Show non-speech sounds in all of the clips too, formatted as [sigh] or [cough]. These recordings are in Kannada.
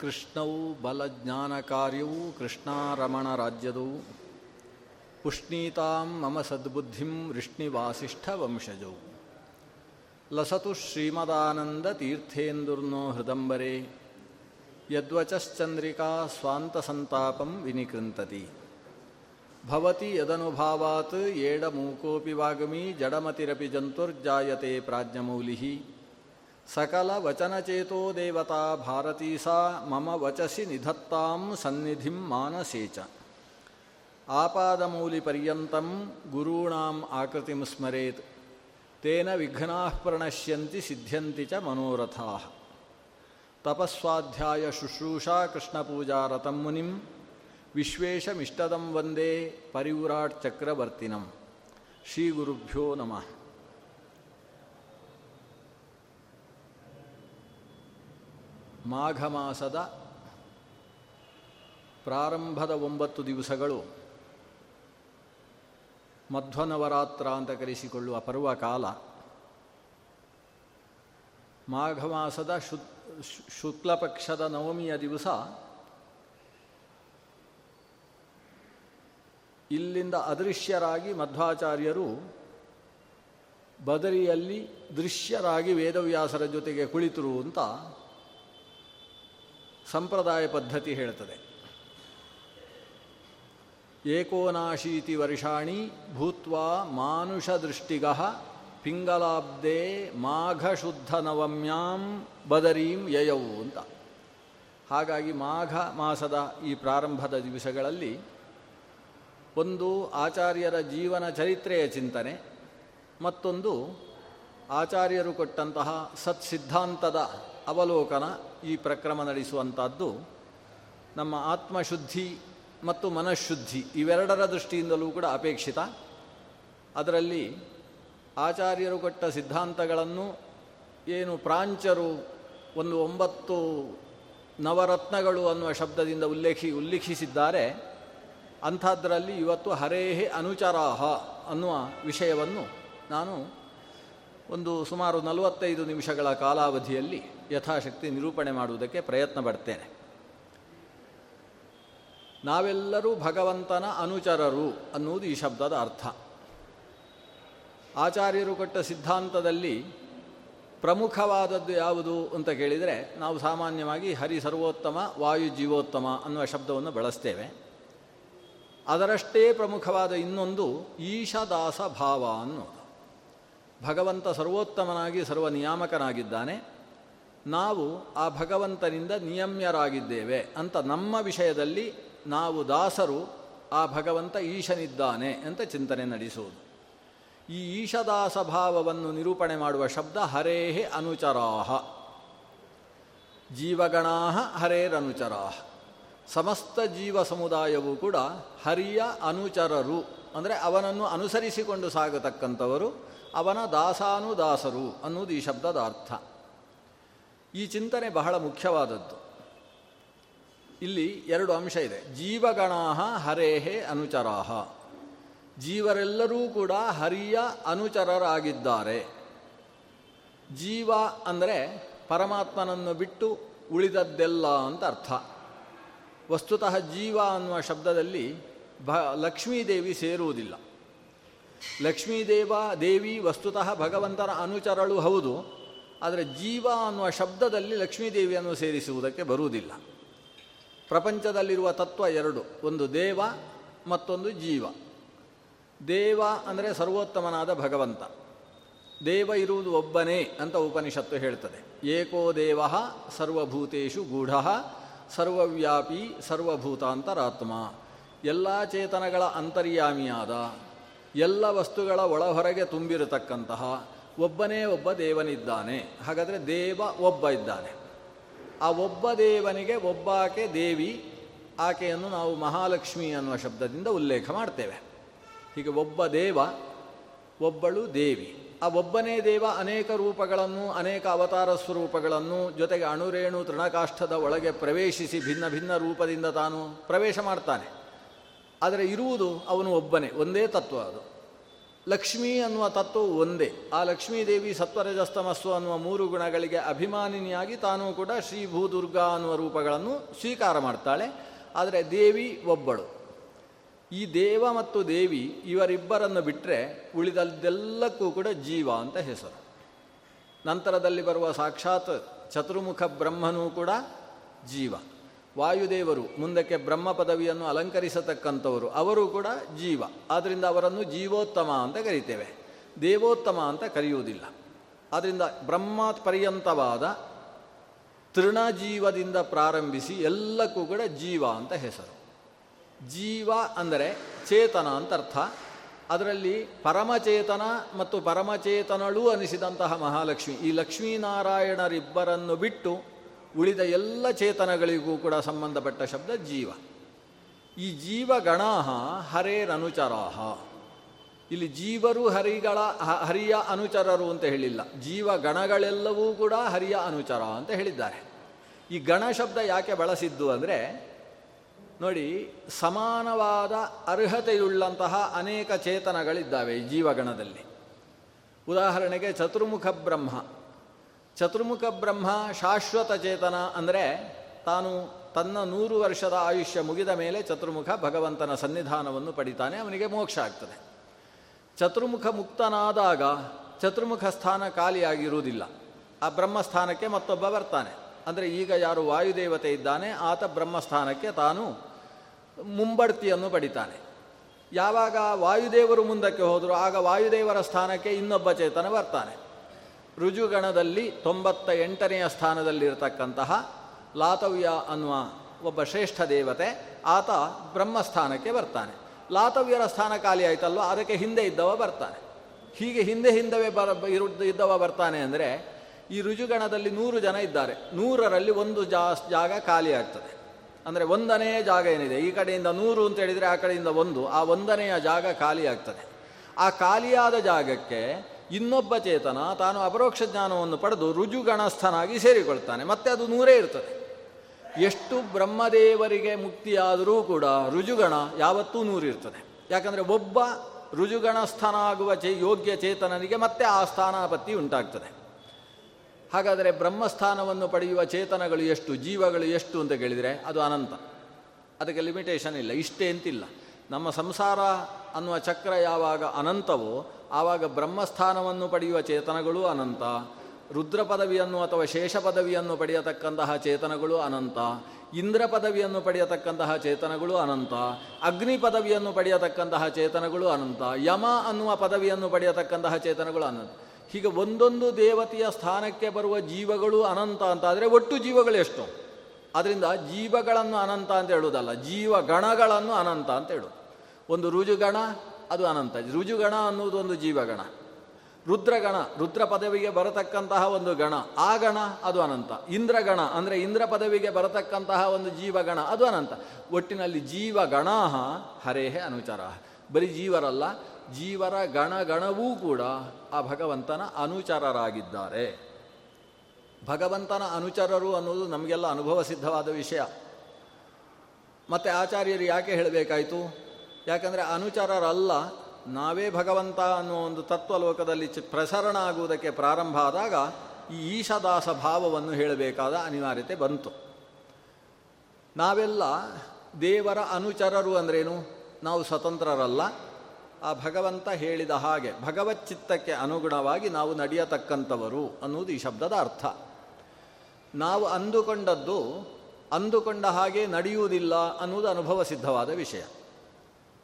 ಕೃಷ್ಣವು ಬಲಜ್ಞಾನ ಕಾರ್ಯವೂ ಕೃಷ್ಣಾರಮಣ ರಾಜ್ಯದವು ಪುಷ್ಣೀತಾಂ ಮಮ ಸದ್ಬುದ್ಧಿಂ ವೃಷ್ಣಿವಾಸಿಷ್ಠ ವಂಶಜೌ ಲಸತು ಶ್ರೀಮದಾನಂದ ತೀರ್ಥೇಂದುರ್ನೋ ಹೃದಂಬರೆ. ಯದ್ವಚಶ್ಚಂದ್ರಿಕಾ ಸ್ವಾಂತಸಂತಾಪಂ ವಿನಿಕೃಂತತಿ. ಭವತಿ ಯದನುಭಾವಾತ್ ಏಡಮೂಕೋಪಿ ವಾಗಮಿ ಜಡಮತಿರಪಿ ಜಂತುರ್ಜಾಯತೆ ಪ್ರಾಜ್ಞಮೌಲಿಃ ಸಕಲ ವಚನಚೇತೋ ದೇವತಾ ಭಾರತೀ ಸಾ ಮಮ ವಚಸಿ ನಿಧತ್ತಾಂ ಸನ್ನಿಧಿಂ ಮಾನಸೇಚ ಆಪಾದಮೌಲಿಪರ್ಯಂತಂ ಗುರುಣಾಂ ಆಕೃತಿಂ ಸ್ಮರೇತ್ ತೇನ ವಿಘ್ನಾ ಪ್ರಣಶ್ಯಂತಿ ಸಿದ್ಧ್ಯಂತಿ ಚ ಮನೋರಥಾ ತಪಸ್ವಾಧ್ಯಾಯ ಶುಶ್ರೂಷಾ ಕೃಷ್ಣಪೂಜಾರತಂ ಮುನಿಂ ವಿಶ್ವೇಶಮಿಷ್ಟದಂ ವಂದೇ ಪರಿವ್ರಾಟ್ ಚಕ್ರವರ್ತಿನಂ ಶ್ರೀಗುರುಭ್ಯೋ ನಮಃ ಮಾಘ ಮಾಸದ ಪ್ರಾರಂಭದ ಒಂಬತ್ತು ದಿವಸಗಳು ಮಧ್ವನವರಾತ್ರ ಅಂತ ಕರೆಸಿಕೊಳ್ಳುವ ಪರ್ವಕಾಲ ಮಾಘ ಮಾಸದ ಶು ಶುಕ್ಲಪಕ್ಷದ ನವಮಿಯ ದಿವಸ ಇಲ್ಲಿಂದ ಅದೃಶ್ಯರಾಗಿ ಮಧ್ವಾಚಾರ್ಯರು ಬದರಿಯಲ್ಲಿ ದೃಶ್ಯರಾಗಿ ವೇದವ್ಯಾಸರ ಜೊತೆಗೆ ಕುಳಿತರು ಅಂತ ಸಂಪ್ರದಾಯ ಪದ್ಧತಿ ಹೇಳ್ತದೆ. ಏಕೋನಾಶೀತಿ ವರ್ಷಾಣಿ ಭೂತ್ವಾ ಮಾನುಷದೃಷ್ಟಿಗ ಪಿಂಗಲಾಬ್ದೆ ಮಾಘ ಶುದ್ಧ ನವಮ್ಯಾಂ ಬದರೀಂ ಯಯವು ಅಂತ. ಹಾಗಾಗಿ ಮಾಘ ಮಾಸದ ಈ ಪ್ರಾರಂಭದ ದಿವಸಗಳಲ್ಲಿ ಒಂದು ಆಚಾರ್ಯರ ಜೀವನ ಚರಿತ್ರೆಯ ಚಿಂತನೆ, ಮತ್ತೊಂದು ಆಚಾರ್ಯರು ಕೊಟ್ಟಂತಹ ಸತ್ಸಿದ್ಧಾಂತದ ಅವಲೋಕನ ಈ ಪ್ರಕ್ರಮ ನಡೆಸುವಂಥದ್ದು. ನಮ್ಮ ಆತ್ಮಶುದ್ಧಿ ಮತ್ತು ಮನಃಶುದ್ಧಿ ಇವೆರಡರ ದೃಷ್ಟಿಯಿಂದಲೂ ಕೂಡ ಅಪೇಕ್ಷಿತ. ಅದರಲ್ಲಿ ಆಚಾರ್ಯರು ಕೊಟ್ಟ ಸಿದ್ಧಾಂತಗಳನ್ನು ಏನು ಪ್ರಾಂಚರು ಒಂದು ಒಂಬತ್ತು ನವರತ್ನಗಳು ಅನ್ನುವ ಶಬ್ದದಿಂದ ಉಲ್ಲೇಖಿ, ಉಲ್ಲೇಖಿಸಿದ್ದಾರೆ. ಅಂಥದ್ರಲ್ಲಿ ಇವತ್ತು ಹರೇಹೇ ಅನುಚರಾಹ ಅನ್ನುವ ವಿಷಯವನ್ನು ನಾನು ಒಂದು ಸುಮಾರು ನಲವತ್ತೈದು ನಿಮಿಷಗಳ ಕಾಲಾವಧಿಯಲ್ಲಿ ಯಥಾಶಕ್ತಿ ನಿರೂಪಣೆ ಮಾಡುವುದಕ್ಕೆ ಪ್ರಯತ್ನ ಪಡ್ತೇನೆ. ನಾವೆಲ್ಲರೂ ಭಗವಂತನ ಅನುಚರರು ಅನ್ನುವುದು ಈ ಶಬ್ದದ ಅರ್ಥ. ಆಚಾರ್ಯರು ಕೊಟ್ಟ ಸಿದ್ಧಾಂತದಲ್ಲಿ ಪ್ರಮುಖವಾದದ್ದು ಯಾವುದು ಅಂತ ಕೇಳಿದರೆ ನಾವು ಸಾಮಾನ್ಯವಾಗಿ ಹರಿ ಸರ್ವೋತ್ತಮ, ವಾಯು ಜೀವೋತ್ತಮ ಅನ್ನುವ ಶಬ್ದವನ್ನು ಬಳಸ್ತೇವೆ. ಅದರಷ್ಟೇ ಪ್ರಮುಖವಾದ ಇನ್ನೊಂದು ಈಶದಾಸ ಭಾವ ಅನ್ನೋದು. ಭಗವಂತ ಸರ್ವೋತ್ತಮನಾಗಿ ಸರ್ವ ನಿಯಾಮಕನಾಗಿದ್ದಾನೆ ನಾವು ಆ ಭಗವಂತನಿಂದ ನಿಯಮ್ಯರಾಗಿದ್ದೇವೆ ಅಂತ ನಮ್ಮ ವಿಷಯದಲ್ಲಿ ನಾವು ದಾಸರು, ಆ ಭಗವಂತ ಈಶನಿದ್ದಾನೆ ಅಂತ ಚಿಂತನೆ ನಡೆಸುವುದು ಈ ಈಶದಾಸ ಭಾವವನ್ನು ನಿರೂಪಣೆ ಮಾಡುವ ಶಬ್ದ ಹರೇಹೇ ಅನುಚರಾಹ. ಜೀವಗಣಾಹ ಹರೇರನುಚರಾಹ ಸಮಸ್ತ ಜೀವ ಸಮುದಾಯವೂ ಕೂಡ ಹರಿಯ ಅನುಚರರು, ಅಂದರೆ ಅವನನ್ನು ಅನುಸರಿಸಿಕೊಂಡು ಸಾಗತಕ್ಕಂಥವರು ಅವನ ದಾಸಾನುದಾಸರು ಅನ್ನುವುದು ಈ ಶಬ್ದದ ಅರ್ಥ. ಈ ಚಿಂತನೆ ಬಹಳ ಮುಖ್ಯವಾದದ್ದು. ಇಲ್ಲಿ ಎರಡು ಅಂಶ ಇದೆ. ಜೀವಗಣಾಹ ಹರೇಹೇ ಅನುಚರಾಹ. ಜೀವರೆಲ್ಲರೂ ಕೂಡ ಹರಿಯ ಅನುಚರರಾಗಿದ್ದಾರೆ. ಜೀವ ಅಂದರೆ ಪರಮಾತ್ಮನನ್ನು ಬಿಟ್ಟು ಉಳಿದದ್ದೆಲ್ಲ ಅಂತ ಅರ್ಥ. ವಸ್ತುತಃ ಜೀವ ಅನ್ನುವ ಶಬ್ದದಲ್ಲಿ ಭ ಲಕ್ಷ್ಮೀದೇವಿ ಸೇರುವುದಿಲ್ಲ. ಲಕ್ಷ್ಮೀದೇವ ದೇವಿ ವಸ್ತುತಃ ಭಗವಂತನ ಅನುಚರಳು ಹೌದು, ಆದರೆ ಜೀವ ಅನ್ನುವ ಶಬ್ದದಲ್ಲಿ ಲಕ್ಷ್ಮೀದೇವಿಯನ್ನು ಸೇರಿಸುವುದಕ್ಕೆ ಬರುವುದಿಲ್ಲ. ಪ್ರಪಂಚದಲ್ಲಿರುವ ತತ್ವ ಎರಡು, ಒಂದು ದೇವ, ಮತ್ತೊಂದು ಜೀವ. ದೇವ ಅಂದರೆ ಸರ್ವೋತ್ತಮನಾದ ಭಗವಂತ. ದೇವ ಇರುವುದು ಒಬ್ಬನೇ ಅಂತ ಉಪನಿಷತ್ತು ಹೇಳ್ತದೆ. ಏಕೋ ದೇವ ಸರ್ವಭೂತೇಶು ಗೂಢ, ಸರ್ವವ್ಯಾಪಿ ಸರ್ವಭೂತಾಂತರಾತ್ಮ. ಎಲ್ಲ ಚೇತನಗಳ ಅಂತರ್ಯಾಮಿಯಾದ. ಎಲ್ಲ ವಸ್ತುಗಳ ಒಳಹೊರಗೆ ತುಂಬಿರತಕ್ಕಂತಹ ಒಬ್ಬನೇ ಒಬ್ಬ ದೇವನಿದ್ದಾನೆ. ಹಾಗಾದರೆ ದೇವ ಒಬ್ಬ ಇದ್ದಾನೆ. ಆ ಒಬ್ಬ ದೇವನಿಗೆ ಒಬ್ಬಾಕೆ ದೇವಿ, ಆಕೆಯನ್ನು ನಾವು ಮಹಾಲಕ್ಷ್ಮಿ ಅನ್ನುವ ಶಬ್ದದಿಂದ ಉಲ್ಲೇಖ ಮಾಡ್ತೇವೆ. ಹೀಗೆ ಒಬ್ಬ ದೇವ, ಒಬ್ಬಳು ದೇವಿ. ಆ ಒಬ್ಬನೇ ದೇವ ಅನೇಕ ರೂಪಗಳನ್ನು, ಅನೇಕ ಅವತಾರ ಸ್ವರೂಪಗಳನ್ನು, ಜೊತೆಗೆ ಅಣುರೇಣು ತೃಣಕಾಷ್ಠದ ಒಳಗೆ ಪ್ರವೇಶಿಸಿ ಭಿನ್ನ ಭಿನ್ನ ರೂಪದಿಂದ ತಾನು ಪ್ರವೇಶ ಮಾಡ್ತಾನೆ. ಆದರೆ ಇರುವುದು ಅವನು ಒಬ್ಬನೇ, ಒಂದೇ ತತ್ವ ಅದು. ಲಕ್ಷ್ಮಿ ಅನ್ನುವ ತತ್ವವು ಒಂದೇ. ಆ ಲಕ್ಷ್ಮೀದೇವಿ ಸತ್ವರಜಸ್ತಮಸ್ಸು ಅನ್ನುವ ಮೂರು ಗುಣಗಳಿಗೆ ಅಭಿಮಾನಿನಿಯಾಗಿ ತಾನೂ ಕೂಡ ಶ್ರೀ ಭೂದುರ್ಗಾ ಅನ್ನುವ ರೂಪಗಳನ್ನು ಸ್ವೀಕಾರ ಮಾಡ್ತಾಳೆ. ಆದರೆ ದೇವಿ ಒಬ್ಬಳು. ಈ ದೇವ ಮತ್ತು ದೇವಿ ಇವರಿಬ್ಬರನ್ನು ಬಿಟ್ಟರೆ ಉಳಿದದ್ದೆಲ್ಲಕ್ಕೂ ಕೂಡ ಜೀವ ಅಂತ ಹೆಸರು. ನಂತರದಲ್ಲಿ ಬರುವ ಸಾಕ್ಷಾತ್ ಚತುರ್ಮುಖ ಬ್ರಹ್ಮನೂ ಕೂಡ ಜೀವ. ವಾಯುದೇವರು ಮುಂದಕ್ಕೆ ಬ್ರಹ್ಮ ಪದವಿಯನ್ನು ಅಲಂಕರಿಸತಕ್ಕಂಥವರು, ಅವರು ಕೂಡ ಜೀವ. ಆದ್ದರಿಂದ ಅವರನ್ನು ಜೀವೋತ್ತಮ ಅಂತ ಕರಿತೇವೆ. ದೇವೋತ್ತಮ ಅಂತ ಕರೆಯುವುದಿಲ್ಲ. ಆದ್ದರಿಂದ ಬ್ರಹ್ಮ ಪರ್ಯಂತವಾದ ತೃಣಜೀವದಿಂದ ಪ್ರಾರಂಭಿಸಿ ಎಲ್ಲಕ್ಕೂ ಕೂಡ ಜೀವ ಅಂತ ಹೆಸರು. ಜೀವ ಅಂದರೆ ಚೇತನ ಅಂತ ಅರ್ಥ. ಅದರಲ್ಲಿ ಪರಮಚೇತನ ಮತ್ತು ಪರಮಚೇತನಳೂ ಅನಿಸಿದಂತಹ ಮಹಾಲಕ್ಷ್ಮಿ. ಈ ಲಕ್ಷ್ಮೀನಾರಾಯಣರಿಬ್ಬರನ್ನು ಬಿಟ್ಟು ಉಳಿದ ಎಲ್ಲ ಚೇತನಗಳಿಗೂ ಕೂಡ ಸಂಬಂಧಪಟ್ಟ ಶಬ್ದ ಜೀವ. ಈ ಜೀವಗಣ ಹರೇರನುಚರಾಹ ಇಲ್ಲಿ ಜೀವರು ಹರಿಗಳ ಹರಿಯ ಅನುಚರರು ಅಂತ ಹೇಳಿಲ್ಲ. ಜೀವಗಣಗಳೆಲ್ಲವೂ ಕೂಡ ಹರಿಯ ಅನುಚರ ಅಂತ ಹೇಳಿದ್ದಾರೆ. ಈ ಗಣ ಶಬ್ದ ಯಾಕೆ ಬಳಸಿದ್ದು ಅಂದರೆ, ನೋಡಿ, ಸಮಾನವಾದ ಅರ್ಹತೆಯುಳ್ಳಂತಹ ಅನೇಕ ಚೇತನಗಳಿದ್ದಾವೆ ಈ ಜೀವಗಣದಲ್ಲಿ. ಉದಾಹರಣೆಗೆ ಚತುರ್ಮುಖ ಬ್ರಹ್ಮ. ಚತುರ್ಮುಖ ಬ್ರಹ್ಮ ಶಾಶ್ವತ ಚೇತನ ಅಂದರೆ ತಾನು ತನ್ನ ನೂರು ವರ್ಷದ ಆಯುಷ್ಯ ಮುಗಿದ ಮೇಲೆ ಚತುರ್ಮುಖ ಭಗವಂತನ ಸನ್ನಿಧಾನವನ್ನು ಪಡಿತಾನೆ, ಅವನಿಗೆ ಮೋಕ್ಷ ಆಗ್ತದೆ. ಚತುರ್ಮುಖ ಮುಕ್ತನಾದಾಗ ಚತುರ್ಮುಖ ಸ್ಥಾನ ಖಾಲಿಯಾಗಿರುವುದಿಲ್ಲ. ಆ ಬ್ರಹ್ಮಸ್ಥಾನಕ್ಕೆ ಮತ್ತೊಬ್ಬ ಬರ್ತಾನೆ. ಅಂದರೆ ಈಗ ಯಾರು ವಾಯುದೇವತೆ ಇದ್ದಾನೆ, ಆತ ಬ್ರಹ್ಮಸ್ಥಾನಕ್ಕೆ ತಾನು ಮುಂಬಡ್ತಿಯನ್ನು ಪಡಿತಾನೆ. ಯಾವಾಗ ವಾಯುದೇವರು ಮುಂದಕ್ಕೆ ಹೋದರೂ, ಆಗ ವಾಯುದೇವರ ಸ್ಥಾನಕ್ಕೆ ಇನ್ನೊಬ್ಬ ಚೇತನ ಬರ್ತಾನೆ. ರುಜುಗಣದಲ್ಲಿ ತೊಂಬತ್ತ ಎಂಟನೆಯ ಸ್ಥಾನದಲ್ಲಿರತಕ್ಕಂತಹ ಲಾತವ್ಯ ಅನ್ನುವ ಒಬ್ಬ ಶ್ರೇಷ್ಠ ದೇವತೆ, ಆತ ಬ್ರಹ್ಮಸ್ಥಾನಕ್ಕೆ ಬರ್ತಾನೆ. ಲಾತವ್ಯರ ಸ್ಥಾನ ಖಾಲಿ ಆಯಿತಲ್ವ? ಅದಕ್ಕೆ ಹಿಂದೆ ಇದ್ದವ ಬರ್ತಾನೆ. ಹೀಗೆ ಹಿಂದೆ ಹಿಂದವೇ ಬರ ಇರು- ಇದ್ದವ ಬರ್ತಾನೆ ಅಂದರೆ, ಈ ರುಜುಗಣದಲ್ಲಿ ನೂರು ಜನ ಇದ್ದಾರೆ. ನೂರರಲ್ಲಿ ಒಂದು ಜಾ, ಜಾಗ ಖಾಲಿ ಆಗ್ತದೆ. ಅಂದರೆ ಒಂದನೇ ಜಾಗ ಏನಿದೆ? ಈ ಕಡೆಯಿಂದ ನೂರು ಅಂತ ಹೇಳಿದರೆ ಆ ಕಡೆಯಿಂದ ಒಂದು, ಆ ಒಂದನೆಯ ಜಾಗ ಖಾಲಿ ಆಗ್ತದೆ. ಆ ಖಾಲಿಯಾದ ಜಾಗಕ್ಕೆ ಇನ್ನೊಬ್ಬ ಚೇತನ ತಾನು ಅಪರೋಕ್ಷ ಜ್ಞಾನವನ್ನು ಪಡೆದು ರುಜುಗಣಸ್ಥನಾಗಿ ಸೇರಿಕೊಳ್ತಾನೆ. ಮತ್ತೆ ಅದು ನೂರೇ ಇರ್ತದೆ. ಎಷ್ಟು ಬ್ರಹ್ಮದೇವರಿಗೆ ಮುಕ್ತಿಯಾದರೂ ಕೂಡ ರುಜುಗಣ ಯಾವತ್ತೂ ನೂರಿರ್ತದೆ ಯಾಕಂದರೆ ಒಬ್ಬ ರುಜುಗಣಸ್ಥನಾಗುವ ಚೇ, ಯೋಗ್ಯ ಚೇತನನಿಗೆ ಮತ್ತೆ ಆ ಸ್ಥಾನಾಪತ್ತಿ ಉಂಟಾಗ್ತದೆ. ಹಾಗಾದರೆ ಬ್ರಹ್ಮಸ್ಥಾನವನ್ನು ಪಡೆಯುವ ಚೇತನಗಳು ಎಷ್ಟು, ಜೀವಗಳು ಎಷ್ಟು ಅಂತ ಕೇಳಿದರೆ ಅದು ಅನಂತ. ಅದಕ್ಕೆ ಲಿಮಿಟೇಷನ್ ಇಲ್ಲ, ಇಷ್ಟೇ ಅಂತಿಲ್ಲ. ನಮ್ಮ ಸಂಸಾರ ಅನ್ನುವ ಚಕ್ರ ಯಾವಾಗ ಅನಂತವೋ ಆವಾಗ ಬ್ರಹ್ಮಸ್ಥಾನವನ್ನು ಪಡೆಯುವ ಚೇತನಗಳು ಅನಂತ. ರುದ್ರ ಪದವಿಯನ್ನು ಅಥವಾ ಶೇಷ ಪದವಿಯನ್ನು ಪಡೆಯತಕ್ಕಂತಹ ಚೇತನಗಳು ಅನಂತ. ಇಂದ್ರ ಪದವಿಯನ್ನು ಪಡೆಯತಕ್ಕಂತಹ ಚೇತನಗಳು ಅನಂತ. ಅಗ್ನಿ ಪದವಿಯನ್ನು ಪಡೆಯತಕ್ಕಂತಹ ಚೇತನಗಳು ಅನಂತ. ಯಮ ಅನ್ನುವ ಪದವಿಯನ್ನು ಪಡೆಯತಕ್ಕಂತಹ ಚೇತನಗಳು ಅನಂತ. ಹೀಗೆ ಒಂದೊಂದು ದೇವತೆಯ ಸ್ಥಾನಕ್ಕೆ ಬರುವ ಜೀವಗಳು ಅನಂತ ಅಂತಾದರೆ ಒಟ್ಟು ಜೀವಗಳು ಎಷ್ಟು? ಅದರಿಂದ ಜೀವಗಳನ್ನು ಅನಂತ ಅಂತ ಹೇಳುವುದಲ್ಲ ಜೀವಗಣಗಳನ್ನು ಅನಂತ ಅಂತ ಹೇಳೋದು. ಒಂದು ರುಜುಗಣ, ಅದು ಅನಂತ. ರುಜುಗಣ ಅನ್ನುವುದು ಒಂದು ಜೀವಗಣ. ರುದ್ರಗಣ, ರುದ್ರ ಪದವಿಗೆ ಬರತಕ್ಕಂತಹ ಒಂದು ಗಣ. ಆ ಗಣ, ಅದು ಅನಂತ. ಇಂದ್ರಗಣ, ಅಂದರೆ ಇಂದ್ರ ಪದವಿಗೆ ಬರತಕ್ಕಂತಹ ಒಂದು ಜೀವಗಣ, ಅದು ಅನಂತ. ಒಟ್ಟಿನಲ್ಲಿ ಜೀವಗಣ ಹರೇಹೇ ಅನುಚರ. ಬರೀ ಜೀವರಲ್ಲ, ಜೀವರ ಗಣಗಣವೂ ಕೂಡ ಆ ಭಗವಂತನ ಅನುಚರರಾಗಿದ್ದಾರೆ. ಭಗವಂತನ ಅನುಚರರು ಅನ್ನೋದು ನಮಗೆಲ್ಲ ಅನುಭವ ಸಿದ್ಧವಾದ ವಿಷಯ. ಮತ್ತು ಆಚಾರ್ಯರು ಯಾಕೆ ಹೇಳಬೇಕಾಯಿತು? ಯಾಕಂದರೆ ಅನುಚರರಲ್ಲ, ನಾವೇ ಭಗವಂತ ಅನ್ನುವ ಒಂದು ತತ್ವಲೋಕದಲ್ಲಿ ಚ ಪ್ರಸರಣ ಆಗುವುದಕ್ಕೆ ಪ್ರಾರಂಭ ಆದಾಗ ಈ ಈಶದಾಸ ಭಾವವನ್ನು ಹೇಳಬೇಕಾದ ಅನಿವಾರ್ಯತೆ ಬಂತು. ನಾವೆಲ್ಲ ದೇವರ ಅನುಚರರು ಅಂದ್ರೇನು? ನಾವು ಸ್ವತಂತ್ರರಲ್ಲ. ಆ ಭಗವಂತ ಹೇಳಿದ ಹಾಗೆ ಭಗವಚ್ಚಿತ್ತಕ್ಕೆ ಅನುಗುಣವಾಗಿ ನಾವು ನಡೆಯತಕ್ಕಂಥವರು ಅನ್ನುವುದು ಈ ಶಬ್ದದ ಅರ್ಥ. ನಾವು ಅಂದುಕೊಂಡದ್ದು, ಅಂದುಕೊಂಡ ಹಾಗೆ ನಡೆಯುವುದಿಲ್ಲ ಅನ್ನುವುದು ಅನುಭವ ಸಿದ್ಧವಾದ ವಿಷಯ.